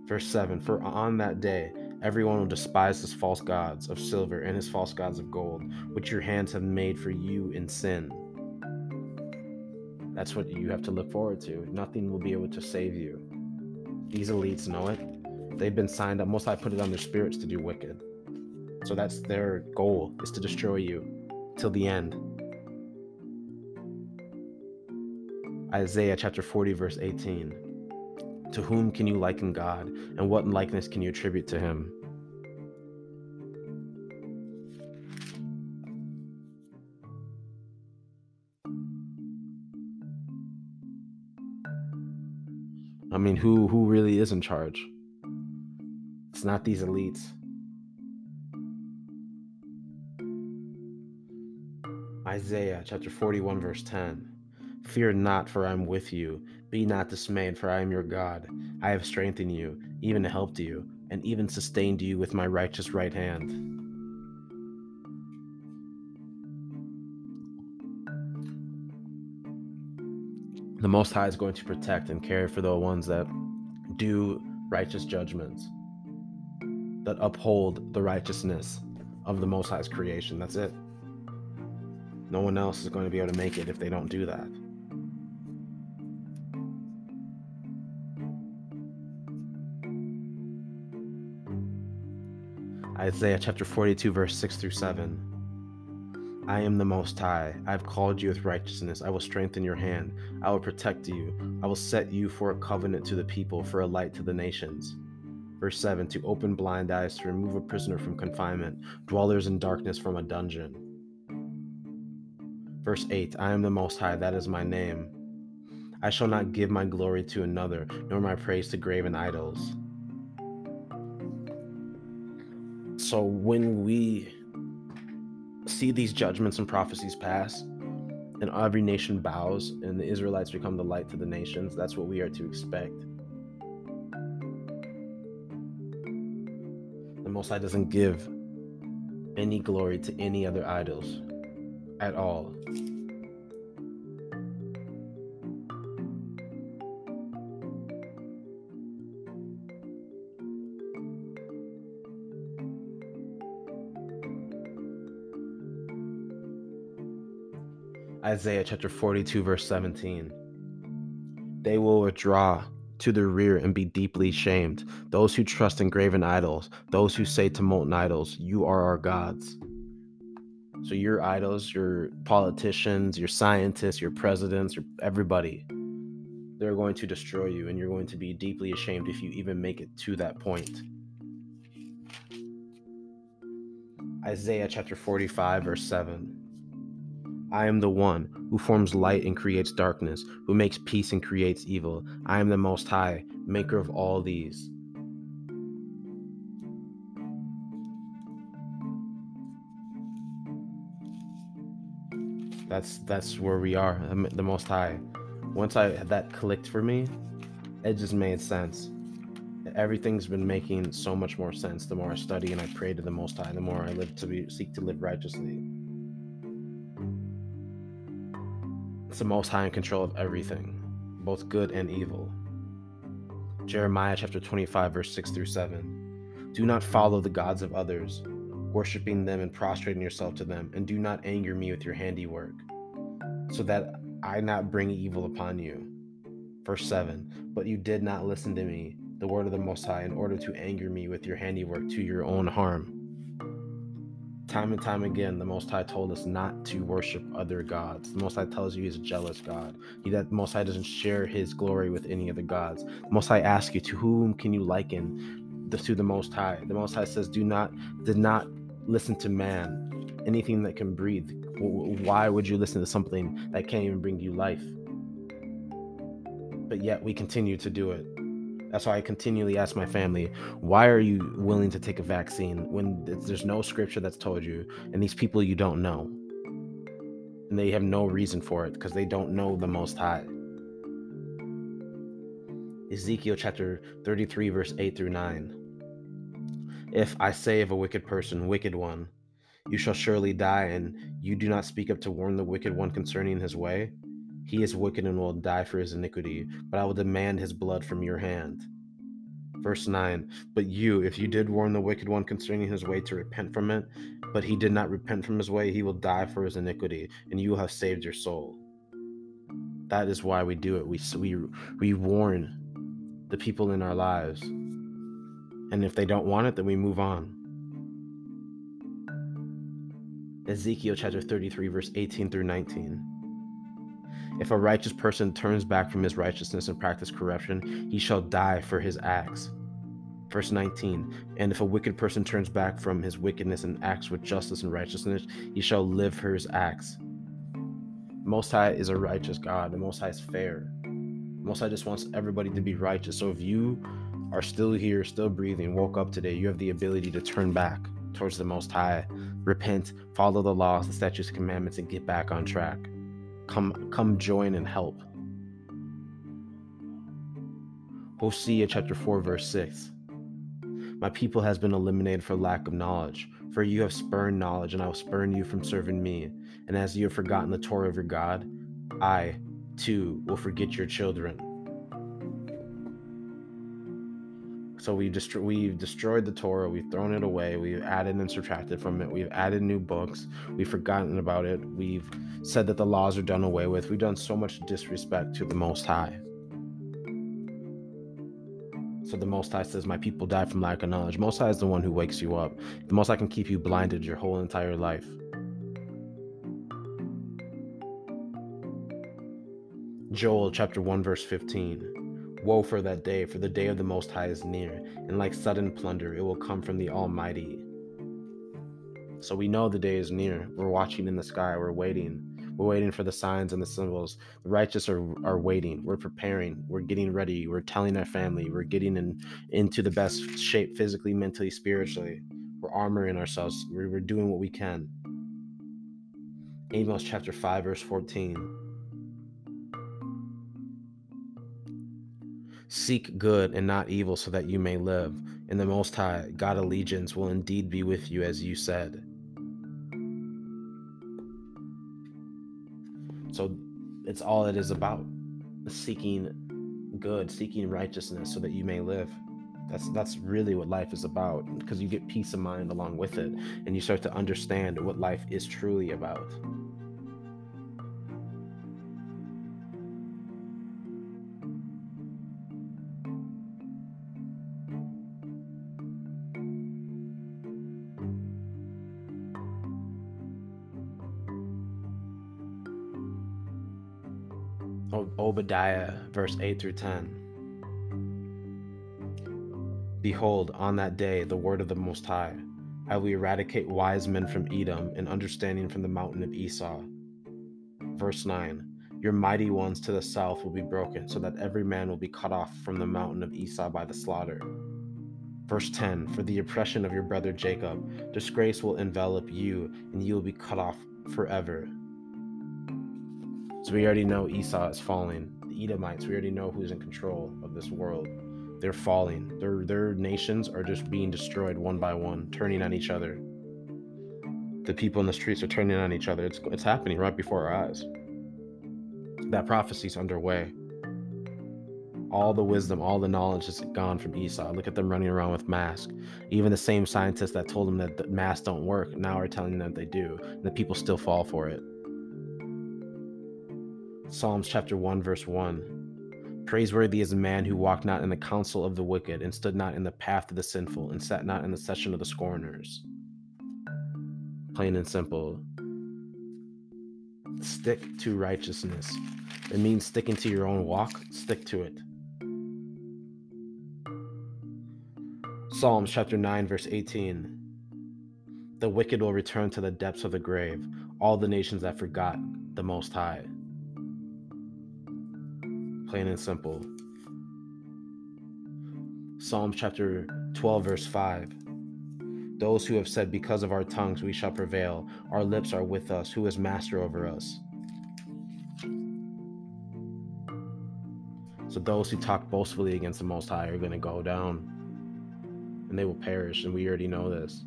Verse 7 For on that day everyone will despise his false gods of silver and his false gods of gold, which your hands have made for you in sin. That's what you have to look forward to. Nothing will be able to save you. These elites know it. They've been signed up. Most I put it on their spirits to do wicked. So that's their goal is to destroy you till the end. Isaiah chapter 40 verse 18. To whom can you liken God and what likeness can you attribute to him? I mean, who who really is in charge? It's not these elites. Isaiah chapter 41, verse 10. Fear not, for I am with you. Be not dismayed, for I am your God. I have strengthened you, even helped you, and even sustained you with my righteous right hand. The Most High is going to protect and care for the ones that do righteous judgments, that uphold the righteousness of the Most High's creation. That's it. No one else is going to be able to make it if they don't do that. Isaiah chapter 42, verse 6 through 7. I am the Most High. I have called you with righteousness. I will strengthen your hand. I will protect you. I will set you for a covenant to the people, for a light to the nations. Verse 7 To open blind eyes, to remove a prisoner from confinement, dwellers in darkness from a dungeon Verse 8 I am the Most High, that is my name. I shall not give my glory to another, nor my praise to graven idols. So when we see these judgments and prophecies pass, and every nation bows, and the Israelites become the light to the nations, that's what we are to expect. The Most High doesn't give any glory to any other idols at all. Isaiah chapter 42, verse 17. They will withdraw to the rear and be deeply shamed. Those who trust in graven idols, those who say to molten idols, You are our gods. So, your idols, your politicians, your scientists, your presidents, your everybody, they're going to destroy you, and you're going to be deeply ashamed if you even make it to that point. Isaiah chapter 45, verse 7. I am the one who forms light and creates darkness, who makes peace and creates evil. I am the Most High, maker of all these. That's that's where we are, the Most High. Once I that clicked for me, it just made sense. Everything's been making so much more sense the more I study and I pray to the Most High, the more I live to be seek to live righteously. It's the Most High in control of everything, both good and evil. Jeremiah chapter 25, verse 6 through 7. Do not follow the gods of others, worshiping them and prostrating yourself to them, and do not anger me with your handiwork, so that I not bring evil upon you. Verse 7 But you did not listen to me, the word of the Most High, in order to anger me with your handiwork to your own harm. Time and time again, the Most High told us not to worship other gods. The Most High tells you He's a jealous God. He that Most High doesn't share His glory with any of the gods. The Most High asks you, to whom can you liken the, to the Most High? The Most High says, do not, did not listen to man, anything that can breathe. Why would you listen to something that can't even bring you life? But yet we continue to do it. That's why I continually ask my family, why are you willing to take a vaccine when there's no scripture that's told you, and these people you don't know? And they have no reason for it because they don't know the Most High. Ezekiel chapter 33, verse 8 through 9. If I say of a wicked person, wicked one, you shall surely die, and you do not speak up to warn the wicked one concerning his way, he is wicked and will die for his iniquity, but I will demand his blood from your hand. Verse 9 But you, if you did warn the wicked one concerning his way to repent from it, but he did not repent from his way, he will die for his iniquity, and you have saved your soul. That is why we do it. We, we, we warn the people in our lives. And if they don't want it, then we move on. Ezekiel chapter 33, verse 18 through 19. If a righteous person turns back from his righteousness and practice corruption, he shall die for his acts. Verse 19 And if a wicked person turns back from his wickedness and acts with justice and righteousness, he shall live for his acts. Most High is a righteous God. The Most High is fair. Most High just wants everybody to be righteous. So if you are still here, still breathing, woke up today, you have the ability to turn back towards the Most High, repent, follow the laws, the statutes, commandments, and get back on track come come join and help. Hosea chapter 4 verse 6. My people has been eliminated for lack of knowledge, for you have spurned knowledge, and I will spurn you from serving me. And as you have forgotten the Torah of your God, I too will forget your children. So we've, destro- we've destroyed the Torah, we've thrown it away, we've added and subtracted from it, we've added new books, we've forgotten about it, we've said that the laws are done away with. We've done so much disrespect to the Most High. So the Most High says, My people die from lack of knowledge. Most High is the one who wakes you up. The Most High can keep you blinded your whole entire life. Joel chapter 1, verse 15. Woe for that day, for the day of the Most High is near, and like sudden plunder, it will come from the Almighty. So we know the day is near. We're watching in the sky, we're waiting. We're waiting for the signs and the symbols. The righteous are, are waiting. We're preparing. We're getting ready. We're telling our family. We're getting in, into the best shape physically, mentally, spiritually. We're armoring ourselves. We're, we're doing what we can. Amos chapter 5, verse 14. Seek good and not evil so that you may live. And the Most High, God allegiance, will indeed be with you as you said. So it's all it is about seeking good, seeking righteousness so that you may live. That's that's really what life is about because you get peace of mind along with it and you start to understand what life is truly about. Obadiah, verse 8 through 10. Behold, on that day, the word of the Most High, I will eradicate wise men from Edom and understanding from the mountain of Esau. Verse 9 Your mighty ones to the south will be broken, so that every man will be cut off from the mountain of Esau by the slaughter. Verse 10 For the oppression of your brother Jacob, disgrace will envelop you, and you will be cut off forever. So we already know Esau is falling. The Edomites, we already know who's in control of this world. They're falling. Their their nations are just being destroyed one by one, turning on each other. The people in the streets are turning on each other. It's it's happening right before our eyes. That prophecy's underway. All the wisdom, all the knowledge is gone from Esau. Look at them running around with masks. Even the same scientists that told them that masks don't work now are telling them that they do. And the people still fall for it. Psalms chapter 1, verse 1. Praiseworthy is a man who walked not in the counsel of the wicked, and stood not in the path of the sinful, and sat not in the session of the scorners. Plain and simple. Stick to righteousness. It means sticking to your own walk, stick to it. Psalms chapter 9, verse 18. The wicked will return to the depths of the grave, all the nations that forgot the Most High plain and simple. Psalms chapter 12, verse 5. Those who have said, Because of our tongues we shall prevail, our lips are with us, who is master over us. So those who talk boastfully against the Most High are going to go down and they will perish, and we already know this.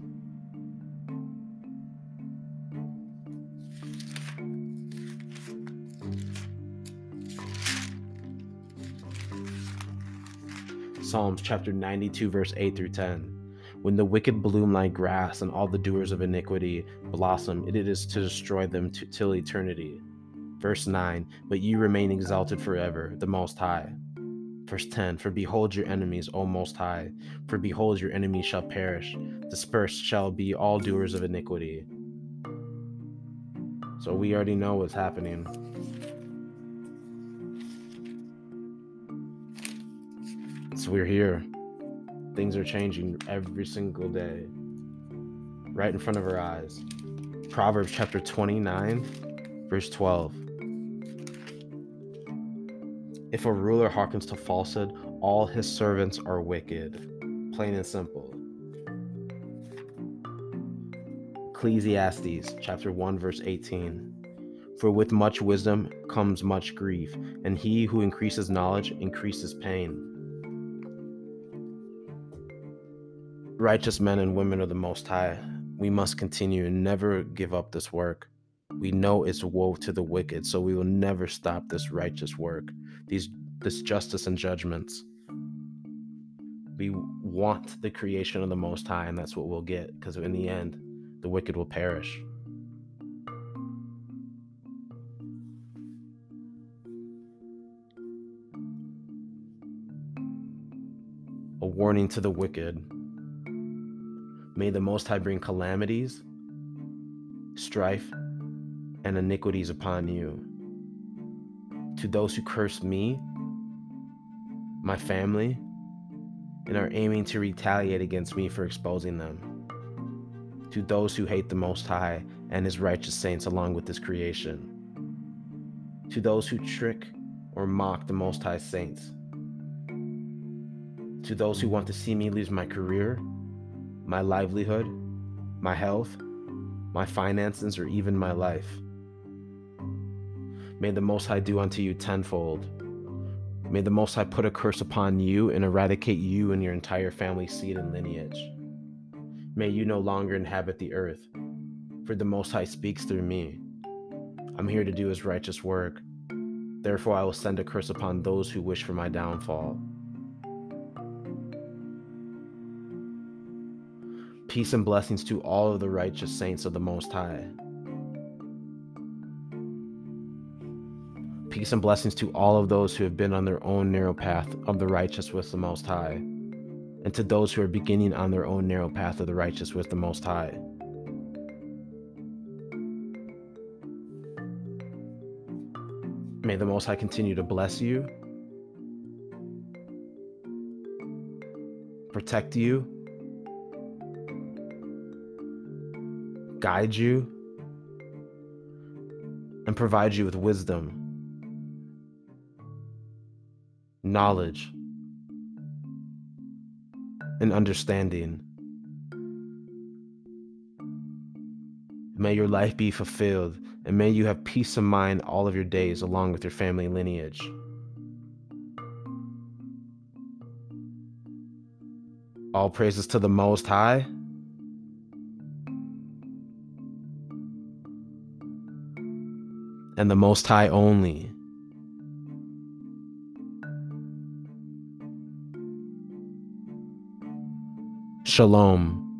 Psalms chapter 92, verse 8 through 10. When the wicked bloom like grass and all the doers of iniquity blossom, it is to destroy them to, till eternity. Verse 9 But you remain exalted forever, the Most High. Verse 10 For behold your enemies, O Most High, for behold your enemies shall perish, dispersed shall be all doers of iniquity. So we already know what's happening. So we're here. Things are changing every single day, right in front of our eyes. Proverbs chapter 29, verse 12. If a ruler hearkens to falsehood, all his servants are wicked. Plain and simple. Ecclesiastes chapter 1, verse 18. For with much wisdom comes much grief, and he who increases knowledge increases pain. Righteous men and women of the Most High, we must continue and never give up this work. We know it's woe to the wicked, so we will never stop this righteous work, these this justice and judgments. We want the creation of the Most High, and that's what we'll get, because in the end, the wicked will perish. A warning to the wicked May the Most High bring calamities, strife, and iniquities upon you. To those who curse me, my family, and are aiming to retaliate against me for exposing them. To those who hate the Most High and His righteous saints along with His creation. To those who trick or mock the Most High saints. To those who want to see me lose my career my livelihood, my health, my finances, or even my life. May the Most High do unto you tenfold. May the Most High put a curse upon you and eradicate you and your entire family seed and lineage. May you no longer inhabit the earth, for the Most High speaks through me. I'm here to do his righteous work. Therefore, I will send a curse upon those who wish for my downfall. Peace and blessings to all of the righteous saints of the Most High. Peace and blessings to all of those who have been on their own narrow path of the righteous with the Most High, and to those who are beginning on their own narrow path of the righteous with the Most High. May the Most High continue to bless you, protect you, guide you, and provide you with wisdom, knowledge, and understanding. May your life be fulfilled, and may you have peace of mind all of your days along with your family lineage. All praises to the Most High. And the Most High only. Shalom.